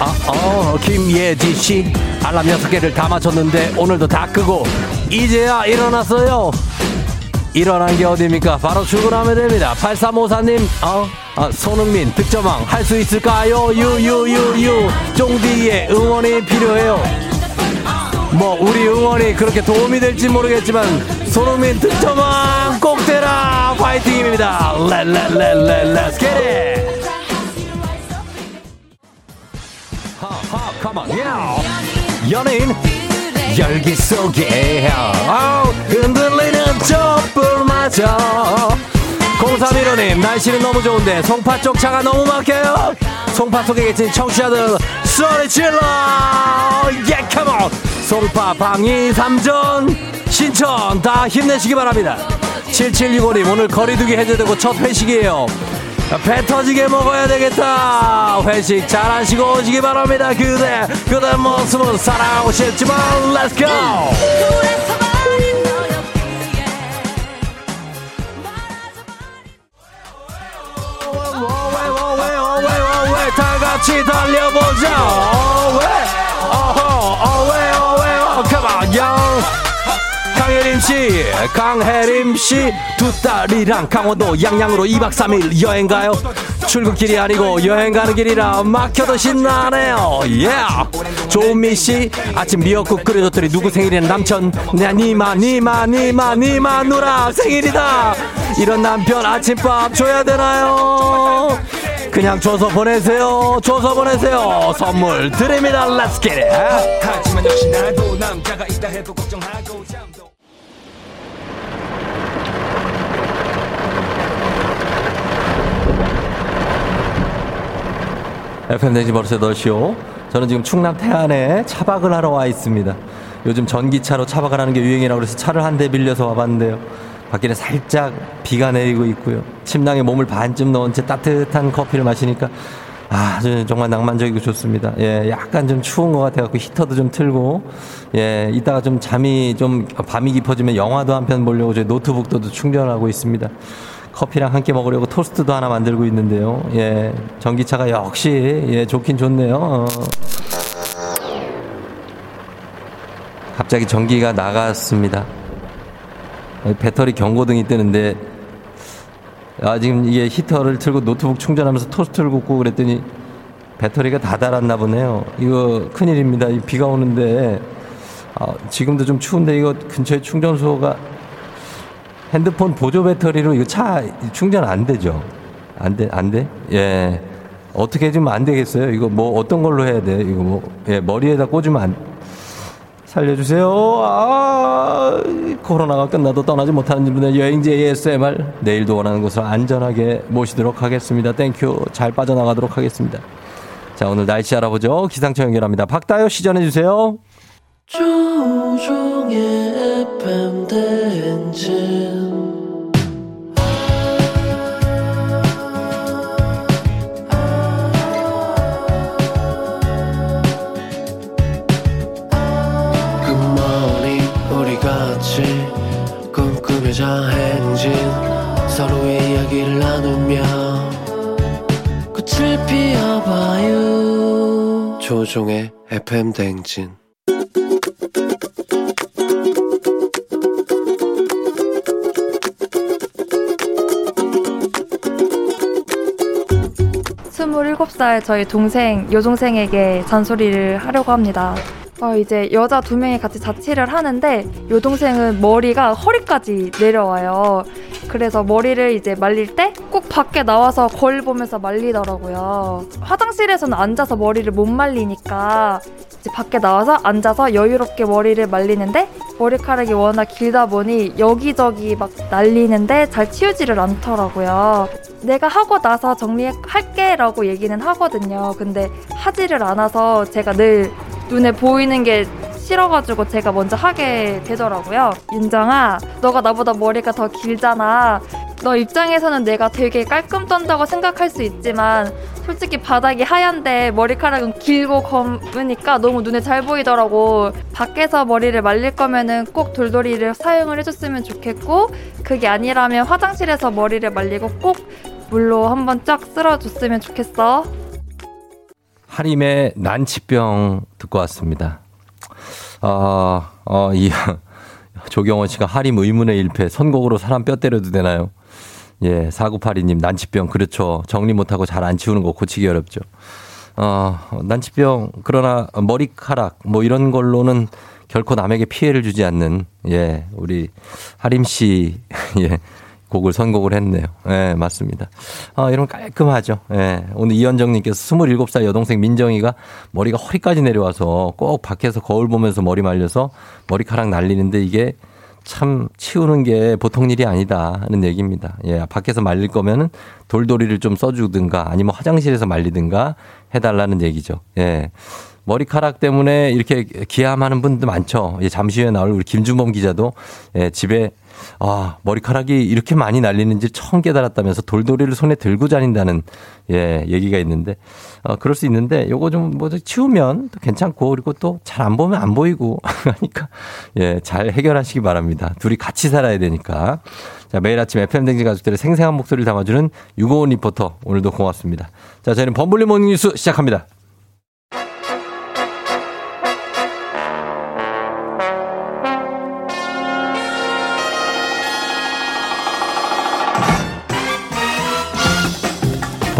아, 어, 김예지 씨, 알람 여섯 개를 다 맞췄는데 오늘도 다 끄고 이제야 일어났어요. 일어난 게 어딥니까? 바로 출근하면 됩니다. 8354님, 어, 아, 손흥민 득점왕 할 수 있을까요? 유유유유, 쫑디의 응원이 필요해요. 뭐 우리 응원이 그렇게 도움이 될지 모르겠지만 손흥민 득점왕 꼭 되라 파이팅입니다. let let let let let's get it. 하하 컴온 야 연예인 열기 속에 아우, 흔들리는 촛불마저. 0315님 날씨는 너무 좋은데 송파 쪽 차가 너무 막혀요. 송파 속에 계신 청취자들 소리 질러. 예 컴온 송파 방이 삼전. 신천 다 힘내시기 바랍니다. 7765님 오늘 거리두기 해제되고 첫 회식이에요. 배 터지게 먹어야 되겠다. 회식 잘 하시고 오시기 바랍니다 그대. 그대 모습은 사랑하고 싶지만 let's go 다 같이 달려보자. 왜 어허 어왜 씨, 강혜림 씨, 두 딸이랑 강원도 양양으로 2박 3일 여행 가요. 출근길이 아니고 여행 가는 길이라 막혀도 신나네요. 예. Yeah. 조은미 씨, 아침 미역국 끓여줬더니 누구 생일이는 남편. 내 니마, 니마, 니마, 니마 누나 생일이다. 이런 남편 아침밥 줘야 되나요? 그냥 줘서 보내세요. 줘서 보내세요. 선물 드립니다. Let's get it. 하지만 역시 나도 남자가 있다 해도 걱정하고 잠도 FM 댕지 벌써 8시오. 저는 지금 충남 태안에 차박을 하러 와 있습니다. 요즘 전기차로 차박을 하는 게 유행이라고 그래서 차를 한 대 빌려서 와봤는데요. 밖에는 살짝 비가 내리고 있고요. 침낭에 몸을 반쯤 넣은 채 따뜻한 커피를 마시니까 아, 저- 정말 낭만적이고 좋습니다. 예, 약간 좀 추운 것 같아갖고 히터도 좀 틀고, 예, 이따가 좀 잠이 좀 밤이 깊어지면 영화도 한 편 보려고 저희 노트북도 충전하고 있습니다. 커피랑 함께 먹으려고 토스트도 하나 만들고 있는데요. 예, 전기차가 역시, 예, 좋긴 좋네요. 어. 갑자기 전기가 나갔습니다. 예, 배터리 경고등이 뜨는데, 아, 지금 이게 히터를 틀고 노트북 충전하면서 토스트를 굽고 그랬더니 배터리가 다 닳았나 보네요. 이거 큰일입니다. 이 비가 오는데, 아, 지금도 좀 추운데 이거 근처에 충전소가 핸드폰 보조 배터리로 이거 차 충전 안 되죠? 안 돼, 안 돼? 예. 어떻게 해주면 안 되겠어요? 이거 뭐 어떤 걸로 해야 돼? 이거 뭐, 예, 머리에다 꽂으면 안, 살려주세요. 아, 코로나가 끝나도 떠나지 못하는 분들 여행지 ASMR 내일도 원하는 곳으로 안전하게 모시도록 하겠습니다. thank you. 잘 빠져나가도록 하겠습니다. 자, 오늘 날씨 알아보죠. 기상청 연결합니다. 박다요 시전해주세요. 조우종의 FM 대행진. 꿈꾸며자 행진. 서로의 이야기를 나누며 꽃을 피워봐요. 조종의 FM 대행진 스물일곱 살 저희 동생, 여동생에게 잔소리를 하려고 합니다. 어, 이제 여자 두 명이 같이 자취를 하는데 여동생은 머리가 허리까지 내려와요. 그래서 머리를 이제 말릴 때 꼭 밖에 나와서 거울 보면서 말리더라고요. 화장실에서는 앉아서 머리를 못 말리니까 이제 밖에 나와서 앉아서 여유롭게 머리를 말리는데 머리카락이 워낙 길다 보니 여기저기 막 날리는데 잘 치우지를 않더라고요. 내가 하고 나서 정리할게 라고 얘기는 하거든요. 근데 하지를 않아서 제가 늘 눈에 보이는 게 싫어가지고 제가 먼저 하게 되더라고요. 윤정아, 너가 나보다 머리가 더 길잖아. 너 입장에서는 내가 되게 깔끔 떤다고 생각할 수 있지만 솔직히 바닥이 하얀데 머리카락은 길고 검으니까 너무 눈에 잘 보이더라고. 밖에서 머리를 말릴 거면은 꼭 돌돌이를 사용을 해줬으면 좋겠고 그게 아니라면 화장실에서 머리를 말리고 꼭 물로 한번 쫙 쓸어줬으면 좋겠어. 하림의 난치병 듣고 왔습니다. 어, 어, 이, 조경원 씨가 하림 의문의 일패, 선곡으로 사람 뼈 때려도 되나요? 예, 4982님, 난치병, 그렇죠. 정리 못하고 잘 안 치우는 거 고치기 어렵죠. 어, 난치병, 그러나 머리카락, 뭐 이런 걸로는 결코 남에게 피해를 주지 않는, 예, 우리 하림 씨, 예, 곡을 선곡을 했네요. 예, 맞습니다. 아, 이런 깔끔하죠. 예. 오늘 이현정님께서 27살 여동생 민정이가 머리가 허리까지 내려와서 꼭 밖에서 거울 보면서 머리 말려서 머리카락 날리는데 이게 참 치우는 게 보통 일이 아니다 하는 얘기입니다. 예, 밖에서 말릴 거면은 돌돌이를 좀 써주든가 아니면 화장실에서 말리든가 해달라는 얘기죠. 예. 머리카락 때문에 이렇게 기함하는 분들 많죠. 예, 잠시 후에 나올 우리 김준범 기자도 예, 집에 아, 머리카락이 이렇게 많이 날리는지 처음 깨달았다면서 돌돌이를 손에 들고 다닌다는 예, 얘기가 있는데 어, 그럴 수 있는데 요거 좀 뭐 치우면 또 괜찮고 그리고 또 잘 안 보면 안 보이고 하니까 예, 잘 해결하시기 바랍니다. 둘이 같이 살아야 되니까. 자, 매일 아침 FM 대행진 가족들의 생생한 목소리를 담아주는 유고원 리포터 오늘도 고맙습니다. 자, 저희는 범블리 morning 뉴스 시작합니다.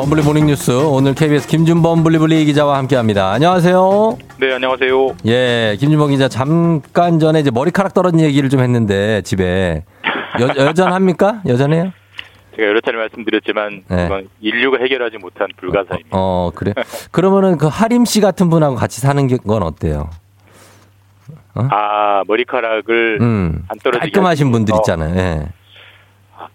범블리 morning 뉴스 오늘 KBS 김준범 블리블리 기자와 함께합니다. 안녕하세요. 네, 안녕하세요. 예, 김준범 기자 잠깐 전에 이제 머리카락 떨어진 얘기를 좀 했는데 집에 여, 여전합니까? 여전해요? 제가 여러 차례 말씀드렸지만 네. 인류가 해결하지 못한 불가사의입니다. 어, 그래. 그러면은 그 하림 씨 같은 분하고 같이 사는 게- 건 어때요? 아 머리카락을 음. 안 떨어지게 깔끔하신 분들. 있잖아요. 예.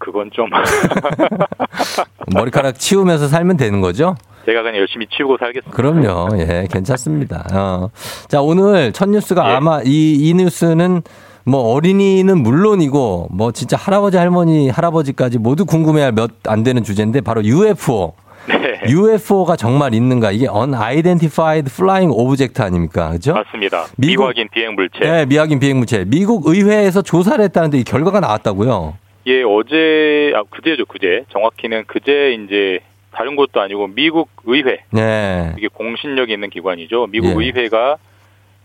아, 그건 좀 머리카락 치우면서 살면 되는 거죠? 제가 그냥 열심히 치우고 살겠습니다. 그럼요. 예, 괜찮습니다. 어. 자, 오늘 첫 뉴스가 예. 아마 이, 이 뉴스는 뭐 어린이는 물론이고 뭐 진짜 할아버지, 할머니, 할아버지까지 모두 궁금해할 몇 안 되는 주제인데 바로 UFO. 네. UFO가 정말 있는가? 이게 Unidentified Flying Object 아닙니까? 그죠? 맞습니다. 미국- 미확인 비행 물체. 네, 미확인 비행 물체. 미국 의회에서 조사를 했다는데 이 결과가 나왔다고요? 예, 어제 아 그제죠, 그제. 정확히는 그제 이제 다른 곳도 아니고 미국 의회. 네. 이게 공신력이 있는 기관이죠. 미국 예. 의회가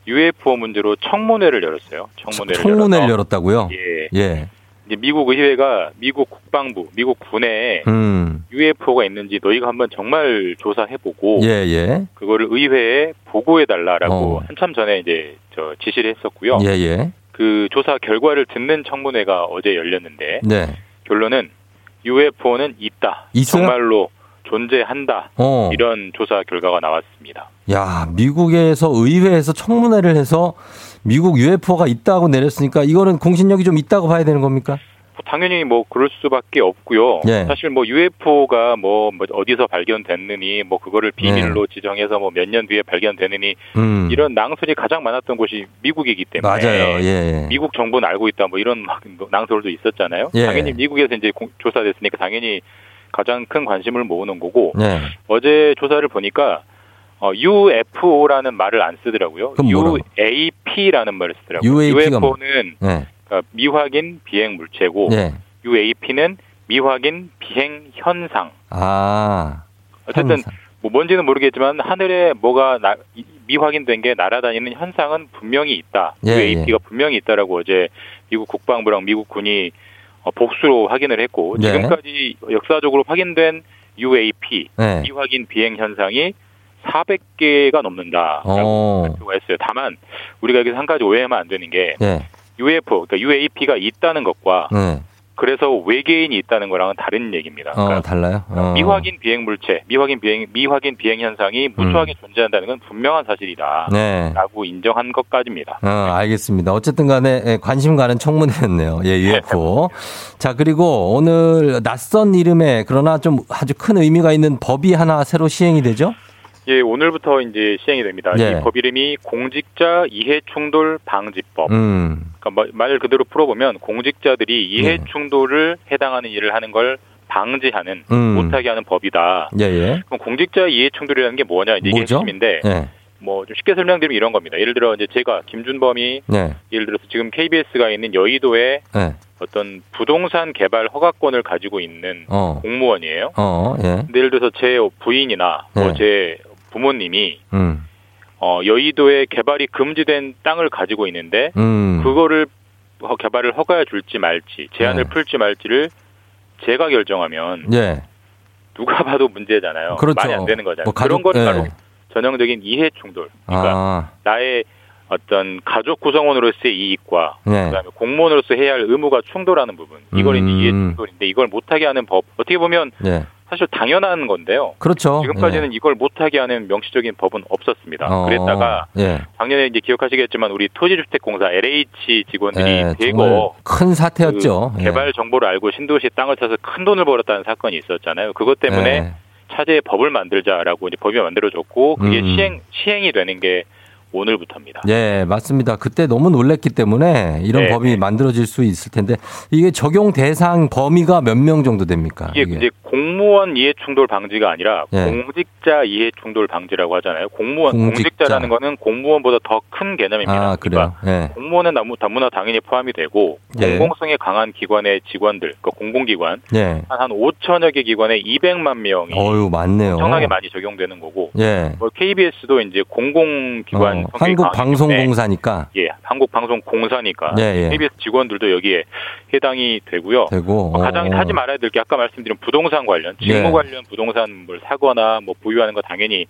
UFO 문제로 청문회를 열었어요. 청문회를 청문회를 열었다고요? 예. 예. 이제 미국 의회가 미국 국방부, 미국 군에 음. UFO가 있는지 너희가 한번 정말 조사해보고 예, 예. 그거를 의회에 보고해달라라고 어. 한참 전에 이제 저 지시를 했었고요. 예, 예. 그 조사 결과를 듣는 청문회가 어제 열렸는데 네. 결론은 UFO는 있다. 있어요? 정말로 존재한다. 어. 이런 조사 결과가 나왔습니다. 야, 미국에서 의회에서 청문회를 해서 미국 UFO가 있다고 내렸으니까 이거는 공신력이 좀 있다고 봐야 되는 겁니까? 뭐 당연히 뭐 그럴 수밖에 없고요. 예. 사실 뭐 UFO가 뭐, 뭐 어디서 발견됐느니 뭐 그거를 비밀로 네. 지정해서 뭐 몇 년 뒤에 발견되느니 음. 이런 낭설이 가장 많았던 곳이 미국이기 때문에 맞아요. 예, 예. 미국 정부는 알고 있다 뭐 이런 막 낭설도 있었잖아요. 예. 당연히 미국에서 이제 공- 조사됐으니까 당연히 가장 큰 관심을 모으는 거고 네. 어제 조사를 보니까 어, UFO라는 말을 안 쓰더라고요. UAP라는 말을 쓰더라고요. UAP 가 뭐- UFO는 네. 그러니까 미확인 비행 물체고 네. UAP는 미확인 비행 현상. 아. 어쨌든 현상. 뭐 뭔지는 모르겠지만 하늘에 뭐가 나- 이- 미확인된 게 날아다니는 현상은 분명히 있다. 예, UAP가 분명히 있다라고 어제 미국 국방부랑 미국 군이 어, 복수로 확인을 했고 네. 지금까지 역사적으로 확인된 UAP 네. 미확인 비행 현상이 400개가 넘는다라고 어. 발표가 했어요. 다만 우리가 여기서 한 가지 오해하면 안 되는 게 예. UFO, 그러니까 UAP가 있다는 것과 네. 그래서 외계인이 있다는 거랑은 다른 얘기입니다. 어, 달라요? 어. 미확인 비행 물체, 미확인 비행 미확인 비행 현상이 무수하게 존재한다는 건 분명한 사실이다. 음. 네. 라고 인정한 것까지입니다. 어, 알겠습니다. 어쨌든 간에 예, 관심 가는 청문회였네요. 예, UFO. 자, 그리고 오늘 낯선 이름에 그러나 좀 아주 큰 의미가 있는 법이 하나 새로 시행이 되죠? 예, 오늘부터 이제 시행이 됩니다. 예. 이법 이름이 공직자 이해 충돌 방지법. 음. 그러니까 말- 말 그대로 풀어보면 공직자들이 이해 네. 충돌을 해당하는 일을 하는 걸 방지하는 음. 못하게 하는 법이다. 예, 예. 그럼 공직자 이해 충돌이라는 게 뭐냐 이제 이게 뭐죠? 핵심인데 예. 뭐좀 쉽게 설명드리면 이런 겁니다. 예를 들어 이제 제가 김준범이 네. 예를 들어서 지금 KBS가 있는 여의도에 네. 어떤 부동산 개발 허가권을 가지고 있는 어. 공무원이에요. 어, 예. 근데 예를 들어서 제 부인이나 네. 뭐제 부모님이 음. 어, 여의도에 개발이 금지된 땅을 가지고 있는데 음. 그거를 허- 개발을 허가해 줄지 말지 제한을 네. 풀지 말지를 제가 결정하면 예. 누가 봐도 문제잖아요. 그렇죠. 말이 안 되는 거잖아요. 뭐 그런 가족- 건 예. 바로 전형적인 이해 충돌. 그러니까 아. 나의 어떤 가족 구성원으로서의 이익과 네. 그다음에 공무원으로서 해야 할 의무가 충돌하는 부분. 이걸 이제 음. 이해 충돌인데 이걸 못하게 하는 법. 어떻게 보면 예. 사실 당연한 건데요. 그렇죠. 지금까지는 이걸 못하게 하는 명시적인 법은 없었습니다. 어. 그랬다가 예. 작년에 이제 기억하시겠지만 우리 토지주택공사 LH 직원들이 예, 대거 큰 사태였죠. 그 예. 개발 정보를 알고 신도시 땅을 사서 큰 돈을 벌었다는 사건이 있었잖아요. 그것 때문에 예. 차제의 법을 만들자라고 이제 법이 만들어졌고 그게 음. 시행 시행이 되는 게 오늘부터입니다. 예, 맞습니다. 그때 너무 놀랬기 때문에 이런 네, 법이 만들어질 수 있을 텐데 이게 적용 대상 범위가 몇 명 정도 됩니까? 이게 이제 공무원 이해 충돌 방지가 아니라 예. 공직자 이해 충돌 방지라고 하잖아요. 공무원 공직자. 라는 거는 공무원보다 더 큰 개념입니다. 아, 그래요. 예. 공무원은 다무나 당연히 포함이 되고 예. 공공성이 강한 기관의 직원들, 그러니까 공공기관 예. 한, 한 5천여 개 기관에 200만 명이 어유, 많네요. 엄청나게 많이 적용되는 거고 예. 뭐 KBS도 이제 공공기관 어, 성격이 강하기 때문에 한국방송공사니까 예, 한국방송공사니까 예, 예. KBS 직원들도 여기에 해당이 되고요. 되고 뭐 가장 어. 하지 말아야 될 게 아까 말씀드린 부동산 관련, 직무 네. 관련 부동산을 사거나 뭐 보유하는 거 당연히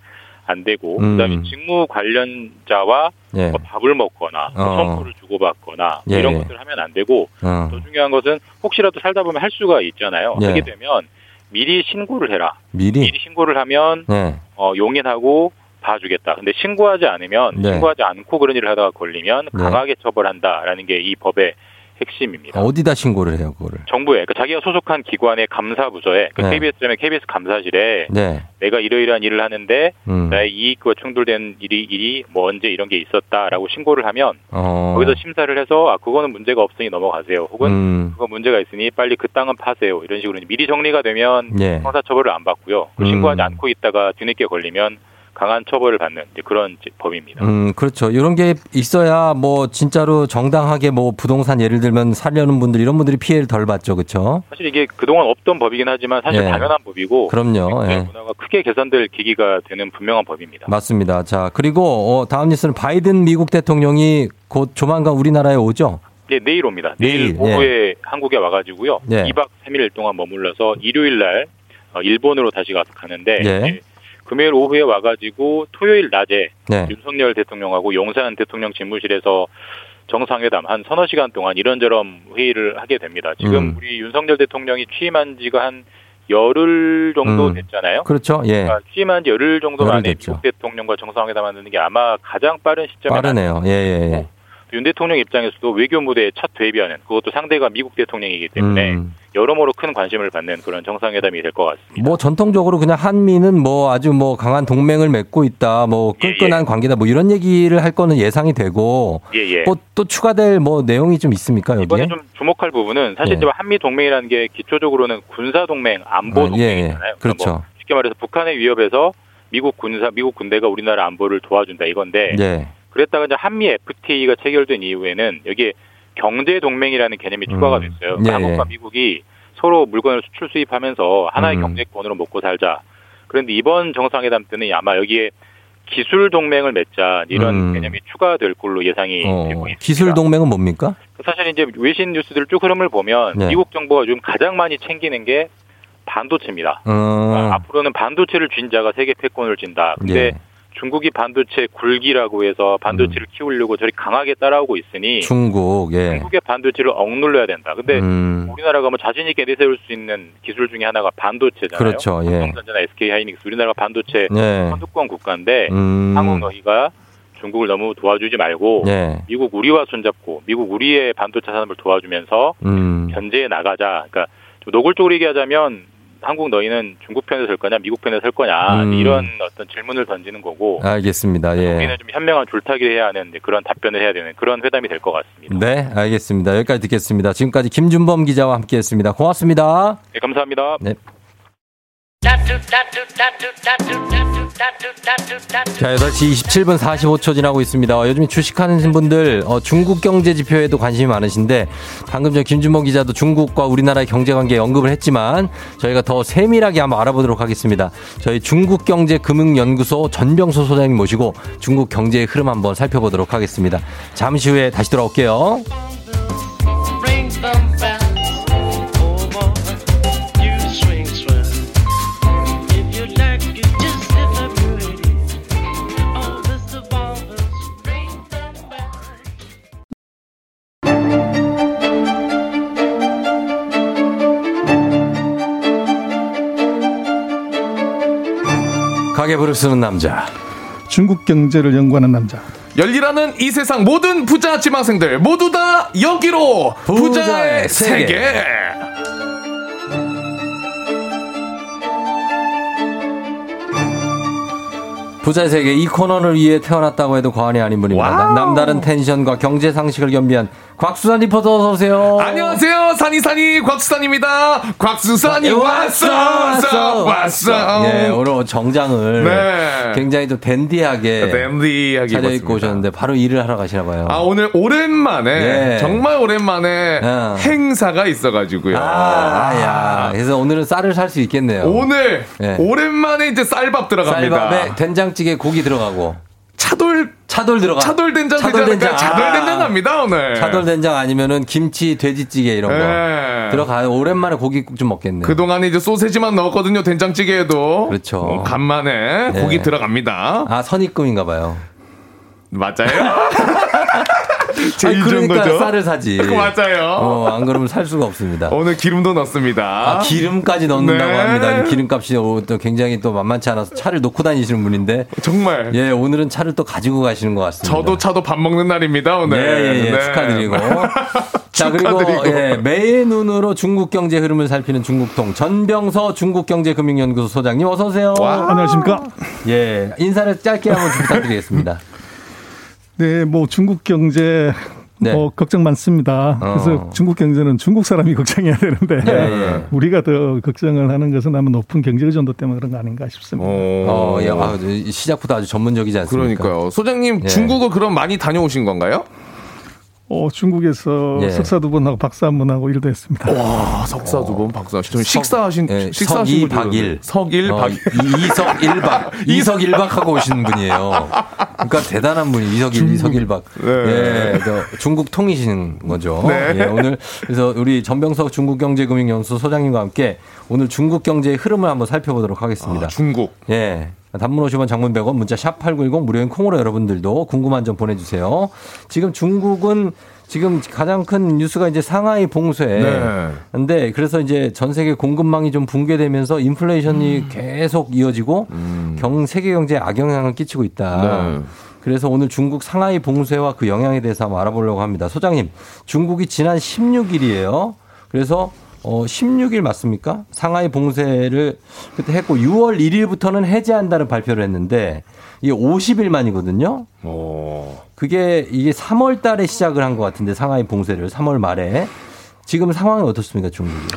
안 되고 음. 그다음에 직무 관련자와 예. 뭐 밥을 먹거나 뭐 어. 선물을 주고받거나 예, 이런 예. 것들을 하면 안 되고 어. 더 중요한 것은 혹시라도 살다 보면 할 수가 있잖아요. 예. 하게 되면 미리 신고를 해라. 미리 미리 신고를 하면 네. 어, 용인하고 봐주겠다. 근데 신고하지 않으면 네. 신고하지 않고 그런 일을 하다가 걸리면 네. 강하게 처벌한다라는 게 이 법의 핵심입니다. 어디다 신고를 해요, 그거를? 정부에 그 자기가 소속한 기관의 감사 부서에 그 네. KBS라면 KBS 감사실에 네. 내가 이러이러한 일을 하는데 음. 나의 이익과 충돌된 일이 일이 뭐 언제 이런 게 있었다라고 신고를 하면 어. 거기서 심사를 해서 아 그거는 문제가 없으니 넘어가세요. 혹은 음. 그거 문제가 있으니 빨리 그 땅은 파세요. 이런 식으로 미리 정리가 되면 예. 형사처벌을 안 받고요. 그 음. 신고하지 않고 있다가 뒤늦게 걸리면 강한 처벌을 받는 그런 법입니다. 음, 그렇죠. 이런 게 있어야 뭐 진짜로 정당하게 뭐 부동산 예를 들면 살려는 분들 이런 분들이 피해를 덜 받죠. 그렇죠? 사실 이게 그동안 없던 법이긴 하지만 사실 예. 당연한 법이고 그럼요. 예. 문화가 크게 개선될 계기가 되는 분명한 법입니다. 맞습니다. 자, 그리고 어, 다음 뉴스는 바이든 미국 대통령이 곧 조만간 우리나라에 오죠. 예, 내일 옵니다. 내일, 내일, 오후에 한국에 와가지고요. 예. 2박 3일 동안 머물러서 일요일 날 어, 일본으로 다시 가, 가는데 예. 예, 금요일 오후에 와가지고 토요일 낮에 네. 윤석열 대통령하고 용산 대통령 집무실에서 정상회담 한 서너 시간 동안 이런저런 회의를 하게 됩니다. 지금 음. 우리 윤석열 대통령이 취임한 지가 한 열흘 정도 음. 됐잖아요. 그렇죠. 예. 그러니까 취임한 지 열흘 정도 열흘 만에 됐죠. 미국 대통령과 정상회담 하는 게 아마 가장 빠른 시점에 빠르네요. 예, 예, 예. 윤 대통령 입장에서도 외교 무대에 첫 데뷔하는 그것도 상대가 미국 대통령이기 때문에 음. 여러모로 큰 관심을 받는 그런 정상회담이 될 것 같습니다. 뭐 전통적으로 그냥 한미는 뭐 아주 뭐 강한 동맹을 맺고 있다, 뭐 끈끈한 관계다, 뭐 이런 얘기를 할 거는 예상이 되고, 예, 예. 뭐또 추가될 뭐 내용이 좀 있습니까 여기에? 이번에 좀 주목할 부분은 사실 예. 한미 동맹이라는 게 기초적으로는 군사 동맹, 안보 아, 예, 동맹이잖아요. 예. 그러니까 그렇죠. 뭐 쉽게 말해서 북한의 위협에서 미국 군사, 미국 군대가 우리나라 안보를 도와준다 이건데 예. 그랬다가 이제 한미 FTA가 체결된 이후에는 여기에 경제 동맹이라는 개념이 추가가 됐어요. 예, 한국과 예. 미국이 서로 물건을 수출 수입하면서 하나의 음. 경제권으로 먹고 살자. 그런데 이번 정상회담 때는 아마 여기에 기술 동맹을 맺자 이런 음. 개념이 추가될 걸로 예상이 어, 되고 있습니다. 기술 동맹은 뭡니까? 사실 이제 외신 뉴스들 쭉 흐름을 보면 네. 미국 정부가 요즘 가장 많이 챙기는 게 반도체입니다. 어, 앞으로는 반도체를 쥔 자가 세계 패권을 쥔다. 근데 예. 중국이 반도체 굴기라고 해서 반도체를 키우려고 저리 강하게 따라오고 있으니 중국, 예. 중국의 반도체를 억눌러야 된다. 근데 음. 우리나라가 뭐 자신 있게 내세울 수 있는 기술 중에 하나가 반도체잖아요. 그렇죠, 예. 삼성전자나 SK 하이닉스 우리나라가 반도체 예. 선두권 국가인데 음. 한국 너희가 중국을 너무 도와주지 말고 예. 미국 우리와 손잡고 미국 우리의 반도체 산업을 도와주면서 음. 견제해 나가자. 그러니까 좀 노골적으로 얘기하자면 한국 너희는 중국 편에 설 거냐 미국 편에 설 거냐 음. 이런 어떤 질문을 던지는 거고 알겠습니다. 예. 우리는 좀 현명한 줄타기를 해야 하는 그런 답변을 해야 되는 그런 회담이 될 것 같습니다. 네, 알겠습니다. 여기까지 듣겠습니다. 지금까지 김준범 기자와 함께 했습니다. 고맙습니다. 네, 감사합니다. 네. 자, 8시 27분 45초 지나고 있습니다. 어, 요즘 주식하는 분들 어, 중국 경제 지표에도 관심이 많으신데 방금 전 김준범 기자도 중국과 우리나라의 경제 관계 언급을 했지만 저희가 더 세밀하게 한번 알아보도록 하겠습니다. 저희 중국 경제 금융 연구소 전병소 소장님 모시고 중국 경제의 흐름 한번 살펴보도록 하겠습니다. 잠시 후에 다시 돌아올게요. 가계부를 쓰는 남자. 중국 경제를 연구하는 남자. 열일하는 이 세상 모든 부자 지망생들 모두 다 여기로 부자의, 부자의 세계. 세계. 부자 세계 이 코너를 위해 태어났다고 해도 과언이 아닌 분입니다. 와우. 남다른 tension과 경제 상식을 겸비한 곽수산 리포터 어서 오세요. 안녕하세요 산이산이 곽수산입니다. 곽수산이 왔어 왔어 왔어. 예, 오늘 정장을 네. 굉장히 좀 댄디하게 댄디하게 차려 입고 입었습니다. 오셨는데 바로 일을 하러 가시나 봐요. 아 오늘 오랜만에 예. 정말 오랜만에 행사가 있어가지고요. 아, 야. 그래서 오늘은 쌀을 살 수 있겠네요. 오늘 예. 오랜만에 이제 쌀밥 들어갑니다. 쌀밥에 된장 찌개 고기 들어가고 차돌 차돌 들어가. 차돌 된장 차돌 된장. 차돌 아. 된장 갑니다 오늘. 차돌 된장 아니면은 김치 돼지찌개 이런 거 예. 들어가요. 오랜만에 고기국 좀 먹겠네요. 그동안에 이제 소세지만 넣었거든요 된장찌개에도. 그렇죠. 어, 간만에 네. 고기 들어갑니다. 아 선입금인가 봐요. 맞아요? 제일 아니, 좋은 그러니까 거죠? 쌀을 사지. 맞아요. 어, 안 그러면 살 수가 없습니다. 오늘 기름도 넣습니다. 아, 기름까지 넣는다고 네. 합니다. 이 기름값이 오, 또 굉장히 또 만만치 않아서 차를 놓고 다니시는 분인데. 정말. 예, 오늘은 차를 또 가지고 가시는 것 같습니다. 저도 차도 밥 먹는 날입니다 오늘. 예, 예, 예. 네. 축하드리고. 자, 그리고. 예, 매의 눈으로 중국 경제 흐름을 살피는 중국통 전병서 중국경제금융연구소 소장님 어서 오세요. 안녕하십니까? 예, 인사를 짧게 한번 좀 부탁드리겠습니다. 네, 뭐 중국 경제 네. 뭐 걱정 많습니다. 그래서 어. 중국 경제는 중국 사람이 걱정해야 되는데 예, 예. 우리가 더 걱정을 하는 것은 아마 높은 경제 의존도 때문에 그런 거 아닌가 싶습니다. 어, 예, 아, 시작부터 아주 전문적이지 않습니까? 그러니까요. 소장님 예. 중국어 그럼 많이 다녀오신 건가요? 어, 중국에서 예. 석사 두 번 하고 박사 한 번 하고 일도 했습니다. 와, 석사 두 번, 박사. 좀 식사하신, 예, 식사하신 박일. 석일, 어, 박일. 이- 이석 일박. 이석 일박하고 오시는 분이에요. 그러니까 대단한 분이 이석 일, 이석 일박. 네. 예, 저 중국 통이시는 거죠. 네. 예, 오늘 그래서 우리 전병석 중국경제금융연수소 소장님과 함께 오늘 중국 경제의 흐름을 한번 살펴보도록 하겠습니다. 아, 중국. 예. 단문 50원 장문 100원 문자 샵 8910 무료인 콩으로 여러분들도 궁금한 점 보내주세요. 지금 중국은 지금 가장 큰 뉴스가 이제 상하이 봉쇄. 네. 근데 그래서 이제 전 세계 공급망이 좀 붕괴되면서 인플레이션이 음. 계속 이어지고 경 세계 경제에 악영향을 끼치고 있다. 네. 그래서 오늘 중국 상하이 봉쇄와 그 영향에 대해서 한번 알아보려고 합니다. 소장님, 중국이 지난 16일이에요. 그래서 어 16일 맞습니까? 상하이 봉쇄를 그때 했고 6월 1일부터는 해제한다는 발표를 했는데 이게 50일 만이거든요. 그게 이게 3월 달에 시작을 한 것 같은데 상하이 봉쇄를 3월 말에 지금 상황이 어떻습니까, 중국이?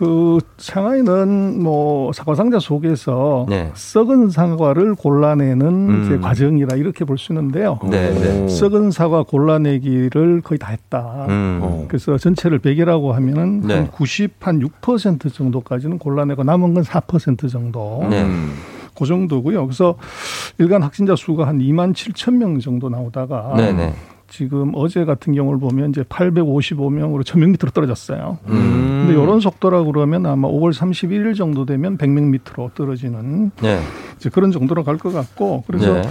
그 상하이는 뭐 사과 상자 속에서 네. 썩은 사과를 골라내는 음. 이제 과정이라 이렇게 볼 수 있는데요. 네, 네. 썩은 사과 골라내기를 거의 다 했다. 음. 그래서 전체를 100이라고 하면은 네. 한 90, 한 6% 정도까지는 골라내고 남은 건 4% 정도. 네. 그 정도고요. 그래서 일간 확진자 수가 한 2만 7천 명 정도 나오다가 네네. 지금 어제 같은 경우를 보면 이제 855명으로 1000명 밑으로 떨어졌어요. 음. 근데 이런 속도라 그러면 아마 5월 31일 정도 되면 100명 밑으로 떨어지는 네. 이제 그런 정도로 갈 것 같고 그래서 네.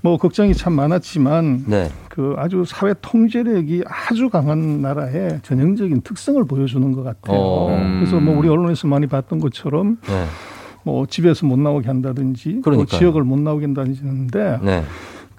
뭐 걱정이 참 많았지만 네. 그 아주 사회 통제력이 아주 강한 나라의 전형적인 특성을 보여주는 것 같아요. 어. 그래서 뭐 우리 언론에서 많이 봤던 것처럼 네. 뭐 집에서 못 나오게 한다든지 또 그러니까요. 지역을 못 나오게 한다든지 하는데 네.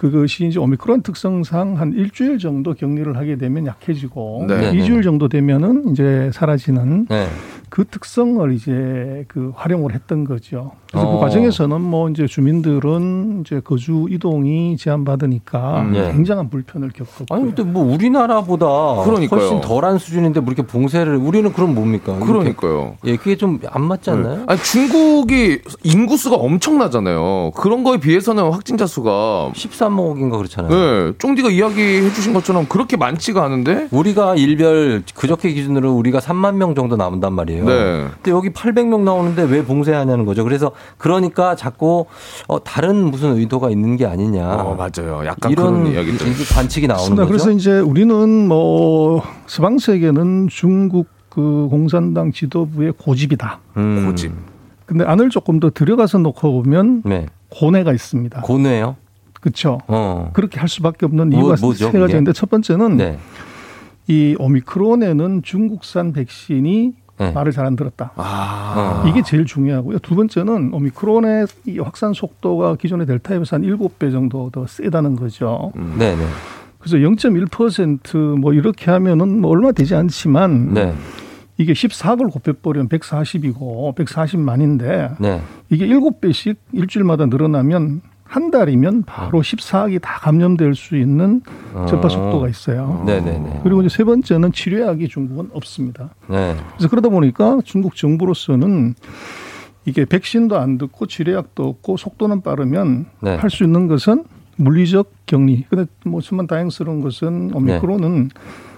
그것이 이제 오미크론 특성상 한 일주일 정도 격리를 하게 되면 약해지고 네. 이 2주일 정도 되면은 이제 사라지는 네. 그 특성을 이제 그 활용을 했던 거죠. 그래서 어. 그 과정에서는 뭐 이제 주민들은 이제 거주 이동이 제한받으니까 음, 네. 굉장한 불편을 겪었고. 아니 근데 뭐 우리나라보다 그러니까요. 훨씬 덜한 수준인데 뭐 이렇게 봉쇄를 우리는 그럼 뭡니까? 그러니까요. 예, 그게 좀 안 맞지 않나요? 네. 아니 중국이 인구 수가 엄청나잖아요. 그런 거에 비해서는 확진자 수가 13억인가 그렇잖아요. 네, 쫑디가 이야기해 주신 것처럼 그렇게 많지가 않은데 우리가 일별 그저께 기준으로 우리가 3만 명 정도 남는단 말이에요. 네. 근데 여기 800명 나오는데 왜 봉쇄하냐는 거죠. 그래서 그러니까 자꾸 어, 다른 무슨 의도가 있는 게 아니냐. 어, 맞아요. 약간 이런 그런 이야기들. 이- 이 관측이 나오는. 거죠. 그래서 이제 우리는 뭐 서방 세계는 중국 그 공산당 지도부의 고집이다. 음. 고집. 근데 안을 조금 더 들어가서 놓고 보면 네. 고뇌가 있습니다. 고뇌요? 그렇죠. 어. 그렇게 할 수밖에 없는 뭐- 이유가 뭐죠, 세 가지인데? 첫 번째는 네. 이 오미크론에는 중국산 백신이 네. 말을 잘 안 들었다. 아. 이게 제일 중요하고요. 두 번째는 오미크론의 이 확산 속도가 기존의 델타에 비해서 한 7배 정도 더 세다는 거죠. 네, 네. 그래서 0.1%뭐 이렇게 하면은 뭐 얼마 되지 않지만 네. 이게 14억을 곱해버리면 140이고 140만인데 네. 이게 7배씩 일주일마다 늘어나면 한 달이면 바로 14억이 다 감염될 수 있는 전파 어. 속도가 있어요. 네, 네, 네. 그리고 이제 세 번째는 치료약이 중국은 없습니다. 네. 그래서 그러다 보니까 중국 정부로서는 이게 백신도 안 듣고 치료약도 없고 속도는 빠르면 네. 할수 있는 것은 물리적 격리. 근데 뭐 정말 다행스러운 것은 오미크론은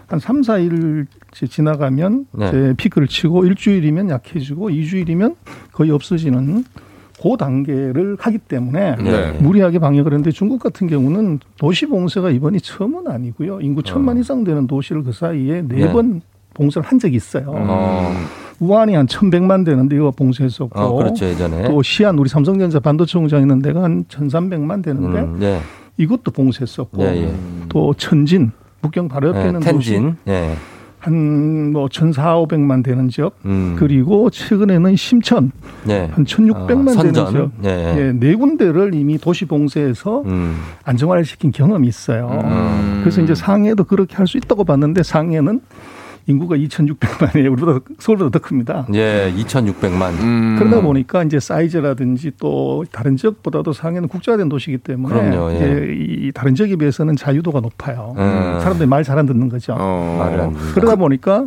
한 3, 4일 지나가면 네. 피크를 치고 일주일이면 약해지고 2주일이면 거의 없어지는 그 단계를 하기 때문에 네. 무리하게 방역을 했는데 중국 같은 경우는 도시 봉쇄가 이번이 처음은 아니고요. 인구 천만 이상 되는 도시를 그 사이에 네 네. 번 봉쇄를 한 적이 있어요. 어. 우한이 한 1,100만 되는데 이거 봉쇄했었고 어, 그렇죠, 예전에. 또 시안 우리 삼성전자 반도체 공장 있는 데가 한 1,300만 되는데 음, 네. 이것도 봉쇄했었고 예, 예. 또 천진 북경 바로 옆에 네, 있는 텐진. 예. 도시 한뭐 1,400만 되는 지역 음. 그리고 최근에는 심천 네. 한 1,600만 아, 되는. 지역 네. 예, 네 군데를 이미 도시 봉쇄해서 음. 안정화를 시킨 경험이 있어요. 음. 그래서 이제 상해도 그렇게 할 수 있다고 봤는데 상해는 인구가 2,600만이에요. 우리보다 서울보다 더 큽니다. 예, 2,600만. 음. 그러다 보니까 이제 사이즈라든지 또 다른 지역보다도 상해는 국제화된 도시이기 때문에 그럼요, 예. 이제 이 다른 지역에 비해서는 자유도가 높아요. 음. 사람들이 말 잘 안 듣는 거죠. 어. 말을 안 듣는다. 그러다 보니까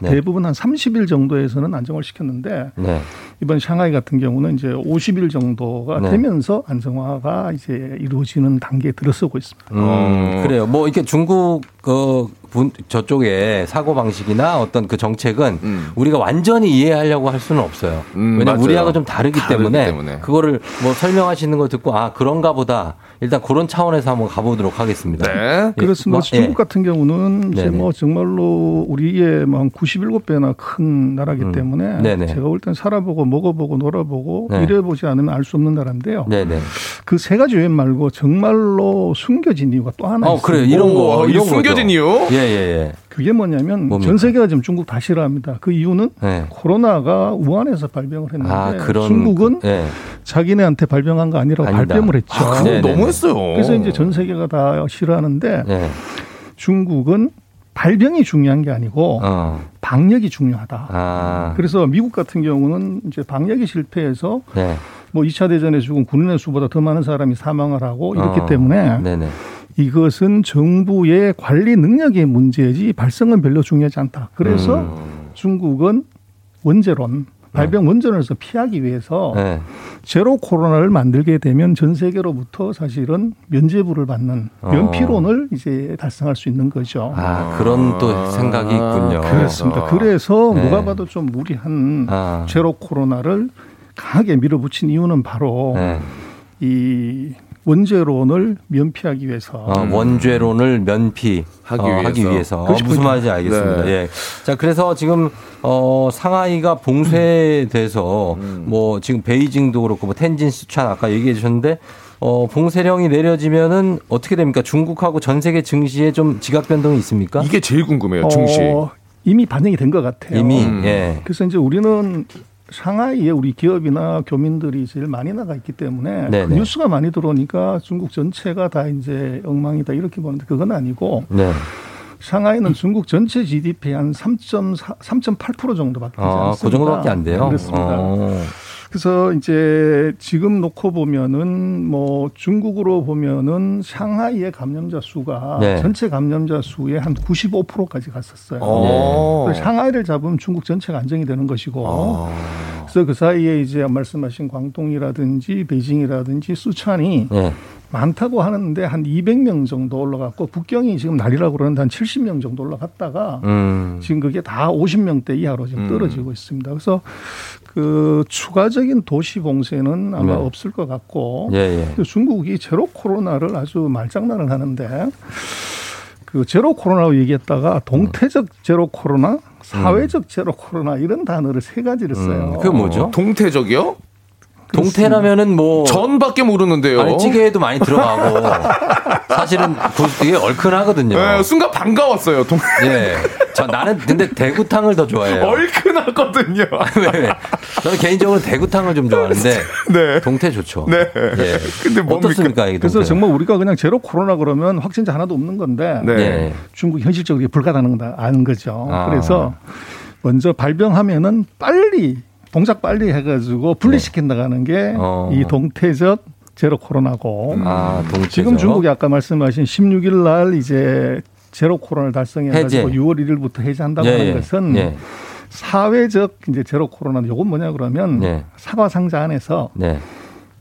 네. 대부분 한 30일 정도에서는 안정을 시켰는데 네. 이번 상하이 같은 경우는 이제 50일 정도가 네. 되면서 안정화가 이제 이루어지는 단계에 들어서고 있습니다. 음, 어. 그래요. 뭐 이렇게 중국 그 분, 저쪽의 사고 방식이나 어떤 그 정책은 음. 우리가 완전히 이해하려고 할 수는 없어요. 음, 왜냐면 맞아요. 우리하고 좀 다르기, 다르기 때문에, 때문에. 그거를 뭐 설명하시는 거 듣고 아 그런가 보다. 일단 그런 차원에서 한번 가보도록 하겠습니다. 네. 예, 그렇습니다. 뭐, 중국 예. 같은 경우는 이제 네네. 뭐 정말로 우리의 뭐한 97배나 큰 나라기 음. 때문에 네네. 제가 볼 땐 살아보고 먹어보고 놀아보고 네. 일해보지 않으면 알 수 없는 나라인데요. 네네. 그세 가지 외 말고 정말로 숨겨진 이유가 또 하나 어 있습니다. 그래요. 이런 거 오, 이 이런 숨겨진 거죠. 이유? 예 예예. 그게 뭐냐면 뭡니까? 전 세계가 지금 중국 다 싫어합니다. 그 이유는 네. 코로나가 우한에서 발병을 했는데 아 그런 중국은 예. 자기네한테 발병한 거 아니라고 아니다. 발뺌을 했죠. 아, 그거. 너무했어요. 그래서 이제 전 세계가 다 싫어하는데 예. 중국은 발병이 중요한 게 아니고 어. 방역이 중요하다. 아. 그래서 미국 같은 경우는 이제 방역이 실패해서 네. 뭐 2차 대전에 죽은 군인의 수보다 더 많은 사람이 사망을 하고 이렇기 어. 때문에 네네. 이것은 정부의 관리 능력의 문제지 발성은 별로 중요하지 않다. 그래서 음. 중국은 원제론 발병 원전에서 피하기 위해서 네. 제로 코로나를 만들게 되면 전 세계로부터 사실은 면제부를 받는 어. 면피론을 이제 달성할 수 있는 거죠. 아 그런 또 생각이 있군요. 그렇습니다. 그래서 네. 누가 봐도 좀 무리한 아. 제로 코로나를 강하게 밀어붙인 이유는 바로 네. 이 원죄론을 면피하기 위해서 어, 원죄론을 면피하기 하기 어, 하기 위해서. 위해서. 어. 무슨 말인지 알겠습니다. 네. 예. 자, 그래서 지금 어, 상하이가 봉쇄돼서 음. 뭐 지금 베이징도 그렇고 뭐 텐진 시추안 아까 얘기해 주셨는데 어, 봉쇄령이 내려지면은 어떻게 됩니까? 중국하고 전 세계 증시에 좀 지각 변동이 있습니까? 이게 제일 궁금해요. 증시. 어, 이미 반영이 된 것 같아요. 이미 음. 예. 그래서 이제 우리는 상하이에 우리 기업이나 교민들이 제일 많이 나가 있기 때문에. 그 뉴스가 많이 들어오니까 중국 전체가 다 이제 엉망이다 이렇게 보는데 그건 아니고 네. 상하이는 중국 전체 GDP 한 3.4, 3.8% 정도밖에 되지 아, 않습니다. 그 정도밖에 안 돼요. 그렇습니다. 어. 그래서 이제 지금 놓고 보면은 뭐 중국으로 보면은 상하이의 감염자 수가 네. 전체 감염자 수의 한 95%까지 갔었어요. 어. 그래서 상하이를 잡으면 중국 전체가 안정이 되는 것이고 아. 그래서 그 사이에 이제 말씀하신 광동이라든지 베이징이라든지 수찬이 네. 많다고 하는데 한 200명 정도 올라갔고 북경이 지금 난리라고 그러는데 한 70명 정도 올라갔다가 음. 지금 그게 다 50명대 이하로 지금 떨어지고 있습니다. 그래서 그 추가적인 도시 봉쇄는 아마 네. 없을 것 같고 예, 예. 그 중국이 제로 코로나를 아주 말장난을 하는데 그 제로 코로나로 얘기했다가 동태적 제로 코로나, 사회적 제로 코로나 이런 단어를 세 가지를 써요. 음, 그게 뭐죠? 동태적이요? 동태라면은 뭐 전밖에 모르는데요. 아니 찌개에도 많이 들어가고 사실은 그 되게 얼큰하거든요. 네, 순간 반가웠어요. 동... 예. 저 나는 근데 대구탕을 더 좋아해요. 얼큰하거든요. 왜, 왜? 저는 개인적으로 대구탕을 좀 좋아하는데 네. 동태 좋죠. 네. 예. 근데 뭡니까? 어떻습니까 이게 그래서? 정말 우리가 그냥 제로 코로나 그러면 확진자 하나도 없는 건데 네. 예. 중국 이 현실적으로 아는 거죠. 아. 그래서 먼저 발병하면은 빨리 동작 빨리 해가지고 분리시킨 나가는 게이 어. 동태적 제로 코로나고 아, 동태죠. 지금 중국이 아까 말씀하신 16일 날 이제 제로 코로나를 달성해가지고 해제. 6월 1일부터 해제한다고 예, 하는 예. 것은 예. 사회적 이제 제로 코로나 요건 뭐냐 그러면 네. 사과 상자 안에서 네.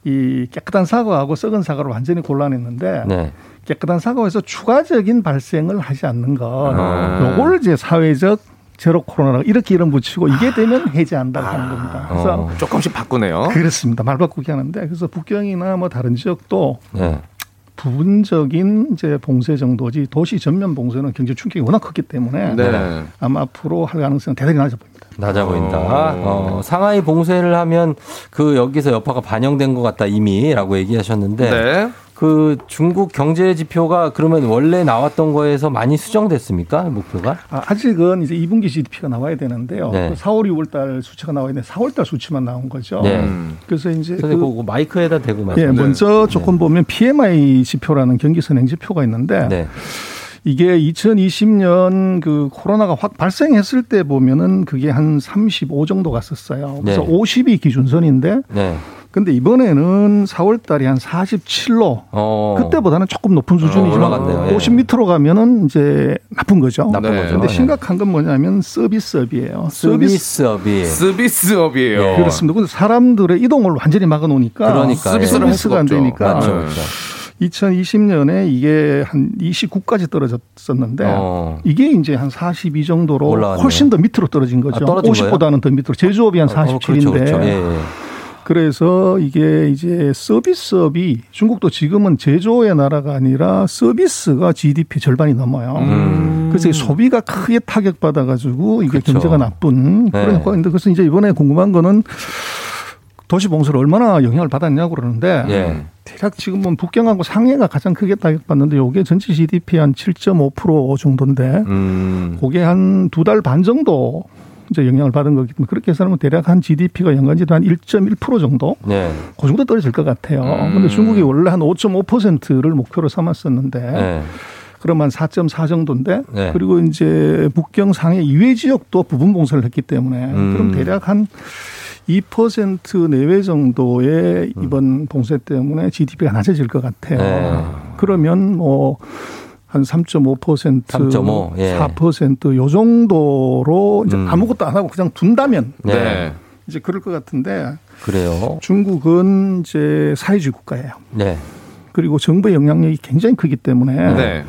이 깨끗한 사과하고 썩은 사과를 완전히 골라냈는데 네. 깨끗한 사과에서 추가적인 발생을 하지 않는 것 아. 요걸 이제 사회적 제로 코로나라고 이렇게 이름 붙이고 이게 되면 해제한다고 하는 겁니다. 그래서 어. 조금씩 바꾸네요. 그렇습니다. 말 바꾸기 하는데 그래서 북경이나 뭐 다른 지역도 네. 부분적인 이제 봉쇄 정도지 도시 전면 봉쇄는 경제 충격이 워낙 컸기 때문에 네. 아마 앞으로 할 가능성은 대단히 낮아 보입니다. 낮아 보인다. 어. 어, 상하이 봉쇄를 하면 그 여기서 여파가 반영된 것 같다 이미라고 얘기하셨는데 네. 그 중국 경제 지표가 그러면 원래 나왔던 거에서 많이 수정됐습니까 목표가? 아, 아직은 이제 2분기 GDP가 나와야 되는데요. 네. 그 4월, 6월 달 수치가 나와야 되는데 4월 달 수치만 나온 거죠. 네. 음. 그래서 이제 그 그거 마이크에다 대고 예, 말씀. 먼저 조금 보면 PMI 지표라는 경기 선행 지표가 있는데 네. 이게 2020년 그 코로나가 확 발생했을 때 보면은 그게 한 35 정도 갔었어요. 그래서 네. 50이 기준선인데 네. 근데 이번에는 4월 달에 한 47로 어. 그때보다는 조금 높은 수준이지만 올라갔네요. 예. 50 밑으로 가면은 이제 나쁜 거죠. 나쁜 네. 거죠. 근데 예. 심각한 건 뭐냐면 서비스업이에요. 서비스업이 서비스업이에요. 예. 그렇습니다. 근데 사람들의 이동을 완전히 막아 놓으니까 그러니까요. 서비스를 할 수가 서비스가 안. 되니까 맞죠, 네. 그렇죠. 2020년에 이게 한 29까지 떨어졌었는데 어. 이게 이제 한 42 정도로 올라왔네요. 훨씬 더 밑으로 떨어진 거죠. 아, 떨어진 거예요? 50보다는 더 밑으로. 제조업이 한 어, 47인데 그렇죠, 그렇죠. 예, 예. 그래서 이게 이제 서비스업이 중국도 지금은 제조의 나라가 아니라 서비스가 GDP 절반이 넘어요. 음. 그래서 이 소비가 크게 타격받아 가지고 이게 그렇죠. 경제가 나쁜 그런 네. 효과인데 그래서 이제 이번에 궁금한 거는 도시 봉쇄를 얼마나 영향을 받았냐고 그러는데 예. 대략 지금은 북경하고 상해가 가장 크게 타격받는데 요게 전체 GDP 한 7.5% 정도인데 음. 그게 한 두 달 반 정도 이제 영향을 받은 거기 때문에 그렇게 해서 하면 대략 한 GDP가 연간지로 한1.1% 정도 네. 그 정도 떨어질 것 같아요. 음. 근데 중국이 원래 한 5.5%를 목표로 삼았었는데 네. 그러면 4.4 정도인데 네. 그리고 이제 북경 상해 이외 지역도 부분 봉쇄를 했기 때문에 음. 그럼 대략 한 2% 내외 정도의 음. 이번 봉쇄 때문에 GDP가 낮아질 것 같아요. 네. 그러면 뭐 한 3.5%, 3.5, 예. 4%요 정도로 이제 음. 아무것도 안 하고 그냥 둔다면 네. 네. 이제 그럴 것 같은데 그래요. 중국은 이제 사회주의 국가예요. 네. 그리고 정부의 영향력이 굉장히 크기 때문에 네.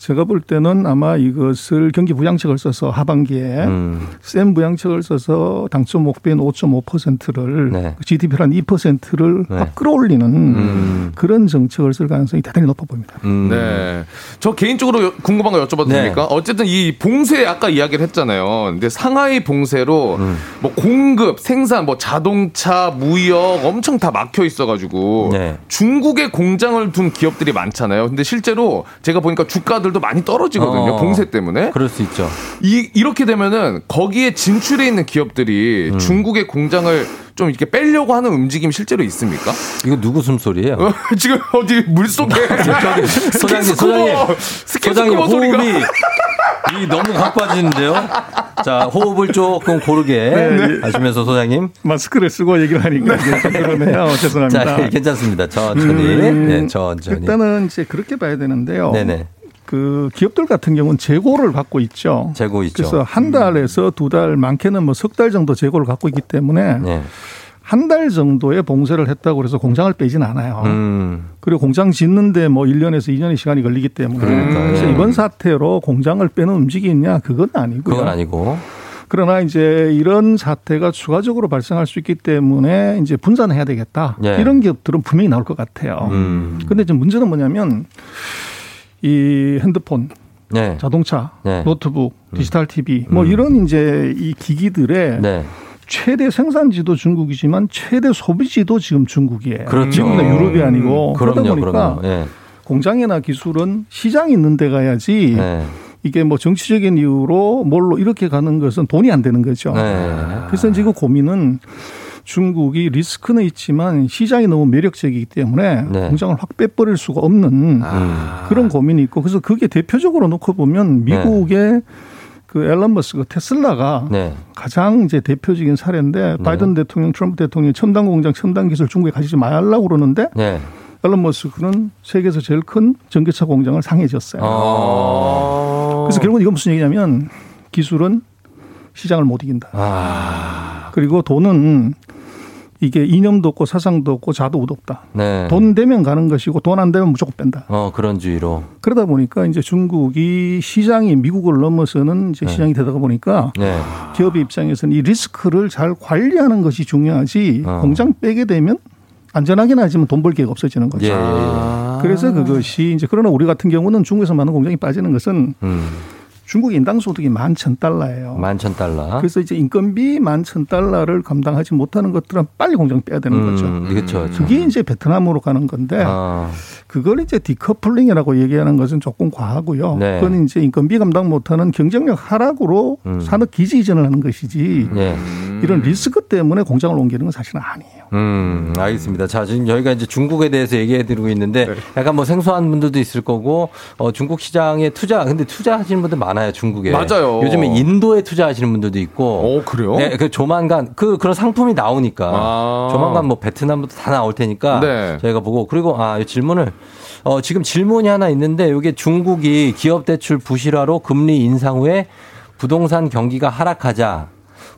제가 볼 때는 아마 이것을 경기 부양책을 써서 하반기에 음. 센 부양책을 써서 당초 목표인 5.5%를 네. GDP를 한 2%를 네. 확 끌어올리는 음. 그런 정책을 쓸 가능성이 대단히 높아 보입니다. 네. 저 개인적으로 여- 궁금한 거 여쭤봐도 네. 됩니까? 어쨌든 이 봉쇄 아까 이야기를 했잖아요. 근데 상하이 봉쇄로 음. 뭐 공급, 생산, 뭐 자동차, 무역 엄청 다 막혀 있어 가지고 네. 중국에 공장을 둔 기업들이 많잖아요. 근데 실제로 제가 보니까 주가들 도 많이 떨어지거든요. 어. 봉쇄 때문에. 그럴 수 있죠. 이, 이렇게 되면은 거기에 진출해 있는 음. 기업들이 중국의 공장을 좀 이렇게 빼려고 하는 움직임이 실제로 있습니까? 이거 누구 숨소리예요? 어, 지금 어디 물속에 소장님, 소장님, 소장님 호흡이 이 너무 가빠지는데요. 자, 호흡을 조금 고르게 네. 하시면서 소장님. 마스크를 쓰고 얘기를 하니까 좀 그러네요. 죄송합니다. 자, 괜찮습니다. 천천히. 음, 네, 천천히. 일단은 이제 그렇게 봐야 되는데요. 네네. 그 기업들 같은 경우는 재고를 갖고 있죠. 재고 있죠. 그래서 한 달에서 두 달, 많게는 뭐 석 달 정도 재고를 갖고 있기 때문에 네. 한달 정도의 봉쇄를 했다고 해서 공장을 빼진 않아요. 음. 그리고 공장 짓는데 뭐 1년에서 2년의 시간이 걸리기 때문에. 그래서 이번 사태로 공장을 빼는 움직임이 있냐 그건 아니고요. 그건 아니고. 그러나 이제 이런 사태가 추가적으로 발생할 수 있기 때문에 이제 분산해야 되겠다. 예. 이런 기업들은 분명히 나올 것 같아요. 음. 근데 지금 문제는 뭐냐면 이 핸드폰, 네. 자동차, 네. 노트북, 디지털 TV 뭐 음. 이런 이제 이 기기들의 네. 최대 생산지도 중국이지만 최대 소비지도 지금 중국이에요. 그렇죠. 미국이나 유럽이 아니고 그러다 그럼요, 보니까. 예. 공장이나 기술은 시장이 있는 데 가야지 네. 이게 뭐 정치적인 이유로 뭘로 이렇게 가는 것은 돈이 안 되는 거죠. 네. 그래서 지금 고민은 중국이 리스크는 있지만 시장이 너무 매력적이기 때문에 네. 공장을 확 빼버릴 수가 없는 그런 고민이 있고 그래서 그게 대표적으로 놓고 보면 미국의 그 앨런 머스크 테슬라가 네. 가장 이제 대표적인 사례인데 바이든 대통령, 트럼프 대통령이 첨단 공장, 첨단 기술 중국에 가지지 말라고 그러는데 네. 앨런 머스크는 세계에서 제일 큰 전기차 공장을 상해 졌어요. 어. 그래서 결국은 이건 무슨 얘기냐면 기술은 시장을 못 이긴다. 아. 그리고 돈은 이게 이념도 없고 사상도 없고 자도도 없다. 네. 돈 되면 가는 것이고 돈 안 되면 무조건 뺀다. 어, 그런 주의로. 그러다 보니까 이제 중국이 시장이 미국을 넘어서는 이제 네. 시장이 되다가 보니까 네. 기업의 입장에서는 이 리스크를 잘 관리하는 것이 중요하지 어. 공장 빼게 되면 안전하긴 하지만 돈 벌 기회가 없어지는 거죠. 예, 예, 예. 그래서 그것이 이제 그러나 우리 같은 경우는 중국에서 많은 공장이 빠지는 것은 음. 중국 인당 소득이 만 천 달러예요. 만 천 달러. 그래서 이제 인건비 만 천 달러를 감당하지 못하는 것들은 빨리 공장 빼야 되는 거죠. 음, 그렇죠. 그게 이제 베트남으로 가는 건데 아. 그걸 이제 decoupling이라고 얘기하는 것은 조금 과하고요. 네. 그건 이제 인건비 감당 못하는 경쟁력 하락으로 음. 산업 기지 이전을 하는 것이지 네. 이런 리스크 때문에 공장을 옮기는 건 사실은 아니에요. 음, 알겠습니다. 자, 지금 저희가 이제 중국에 대해서 얘기해 드리고 있는데 네. 약간 뭐 생소한 분들도 있을 거고 어, 중국 시장에 투자 근데 투자하시는 분들 많아요, 중국에. 맞아요. 요즘에 인도에 투자하시는 분들도 있고. 어, 그래요? 네, 그 조만간 그 그런 상품이 나오니까 아. 조만간 뭐 베트남부터 다 나올 테니까 네. 저희가 보고 그리고 아, 이 질문을 어, 지금 질문이 하나 있는데 이게 중국이 기업 대출 부실화로 금리 인상 후에 부동산 경기가 하락하자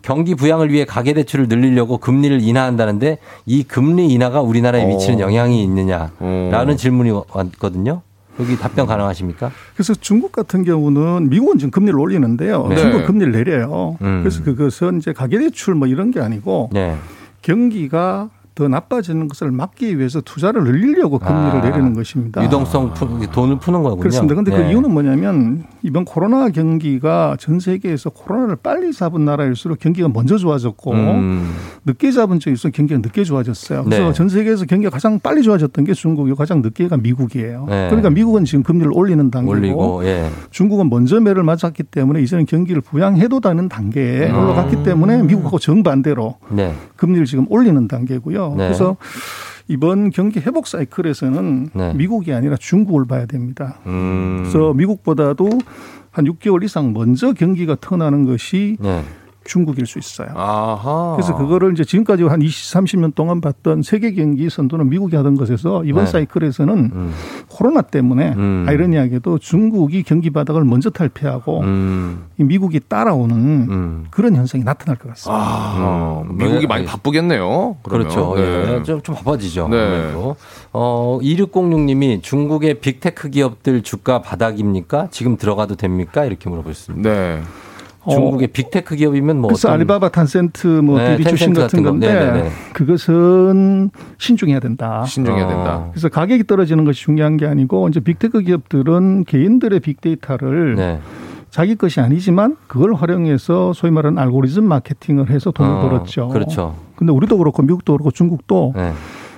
경기 부양을 위해 가계 대출을 늘리려고 금리를 인하한다는데 이 금리 인하가 우리나라에 미치는 어. 영향이 있느냐라는 어. 질문이 왔거든요. 여기 답변 가능하십니까? 그래서 중국 같은 경우는 미국은 지금 금리를 올리는데요. 네. 중국은 금리를 내려요. 음. 그래서 그것은 이제 가계대출 뭐 이런 게 아니고 네. 경기가 더 나빠지는 것을 막기 위해서 투자를 늘리려고 금리를 아, 내리는 것입니다. 유동성 푸, 돈을 푸는 거군요. 그렇습니다. 근데 그 네. 이유는 뭐냐면 이번 코로나 경기가 전 세계에서 코로나를 빨리 잡은 나라일수록 경기가 먼저 좋아졌고 음. 늦게 잡은 쪽일수록 경기가 늦게 좋아졌어요. 그래서 네. 전 세계에서 경기가 가장 빨리 좋아졌던 게 중국이고 가장 늦게가 미국이에요. 네. 그러니까 미국은 지금 금리를 올리는 단계고 올리고 예. 중국은 먼저 매를 맞았기 때문에 이제는 경기를 부양해도 다는 단계에 음. 올라갔기 때문에 미국하고 정반대로 네. 금리를 지금 올리는 단계고요. 네. 그래서 이번 경기 회복 사이클에서는 네. 미국이 아니라 중국을 봐야 됩니다. 음. 그래서 미국보다도 한 6개월 이상 먼저 경기가 턴하는 것이 네. 중국일 수 있어요. 아하. 그래서 그거를 이제 지금까지 한 20, 30년 동안 봤던 세계 경기 선두는 미국이 하던 것에서 이번 네. 사이클에서는 코로나 때문에 음. 아이러니하게도 중국이 경기 바닥을 먼저 탈피하고 음. 이 미국이 따라오는 그런 현상이 나타날 것 같습니다. 아, 미국이 많이 바쁘겠네요. 그러면. 그렇죠. 네. 예. 좀, 좀 바빠지죠. 네. 어, 2606님이 중국의 big tech 기업들 주가 바닥입니까? 지금 들어가도 됩니까? 이렇게 물어보셨습니다. 네. 중국의 big tech 기업이면 뭐 그래서 어떤 알리바바, 텐센트, 뭐 네, 디디추싱 같은 같은 거. 건데 네네네. 그것은 신중해야 된다. 신중해야 된다. 그래서 가격이 떨어지는 것이 중요한 게 아니고 이제 big tech 기업들은 개인들의 빅데이터를 네. 자기 것이 아니지만 그걸 활용해서 소위 말하는 알고리즘 마케팅을 해서 돈을 어, 벌었죠. 그렇죠. 근데 우리도 그렇고 미국도 그렇고 중국도 네.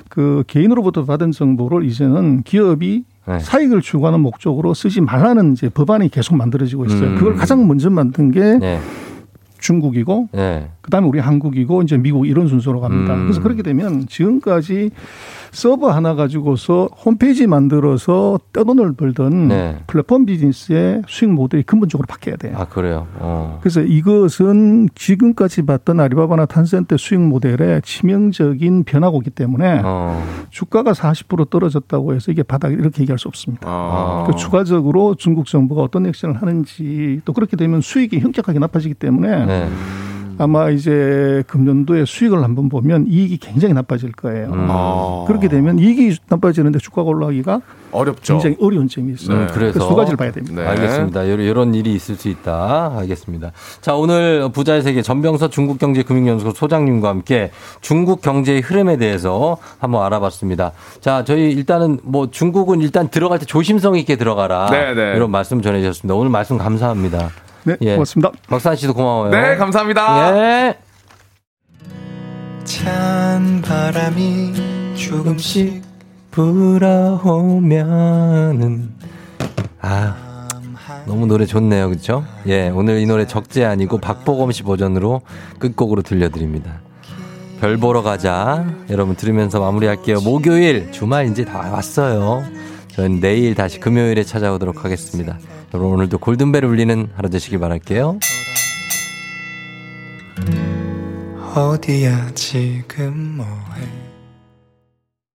그 개인으로부터 받은 정보를 이제는 기업이 네. 사익을 추구하는 목적으로 쓰지 말라는 이제 법안이 계속 만들어지고 있어요. 음. 그걸 가장 먼저 만든 게 네. 중국이고 네. 그다음에 우리 한국이고 이제 미국 이런 순서로 갑니다. 음. 그래서 그렇게 되면 지금까지 서버 하나 가지고서 홈페이지 만들어서 떼돈을 벌던 네. 플랫폼 비즈니스의 수익 모델이 근본적으로 바뀌어야 돼요. 아, 그래요. 어. 그래서 이것은 지금까지 봤던 아리바바나 탄센트 수익 모델의 치명적인 변화고기 때문에 어. 주가가 40% 떨어졌다고 해서 이게 바닥 이렇게 얘기할 수 없습니다. 아. 그 추가적으로 중국 정부가 어떤 액션을 하는지 또 그렇게 되면 수익이 현격하게 나빠지기 때문에 네. 아마 이제 금년도에 수익을 한번 보면 이익이 굉장히 나빠질 거예요. 음. 아. 그렇게 되면 이익이 나빠지는데 주가가 올라가기가 어렵죠. 굉장히 어려운 점이 있어요. 음, 그래서 두 가지를 봐야 됩니다. 네. 알겠습니다. 이런, 이런 일이 있을 수 있다. 알겠습니다. 자, 오늘 부자의 세계 전병서 중국경제금융연구소 소장님과 함께 중국 경제의 흐름에 대해서 한번 알아봤습니다. 자, 저희 일단은 뭐 중국은 일단 들어갈 때 조심성 있게 들어가라. 네, 네. 이런 말씀 전해주셨습니다. 오늘 말씀 감사합니다. 네, 예. 고맙습니다. 박산 씨도 고마워요. 네, 감사합니다. 예. 찬 바람이 조금씩 불어오면은 아 너무 노래 좋네요 그렇죠? 예 오늘 이 노래 적재 아니고 박보검 씨 버전으로 끝곡으로 들려드립니다 별 보러 가자 여러분 들으면서 마무리할게요 목요일 주말 이제 다 왔어요 저는 내일 다시 금요일에 찾아오도록 하겠습니다 여러분 오늘도 골든벨 울리는 하루 되시길 바랄게요. 어디야 지금 뭐해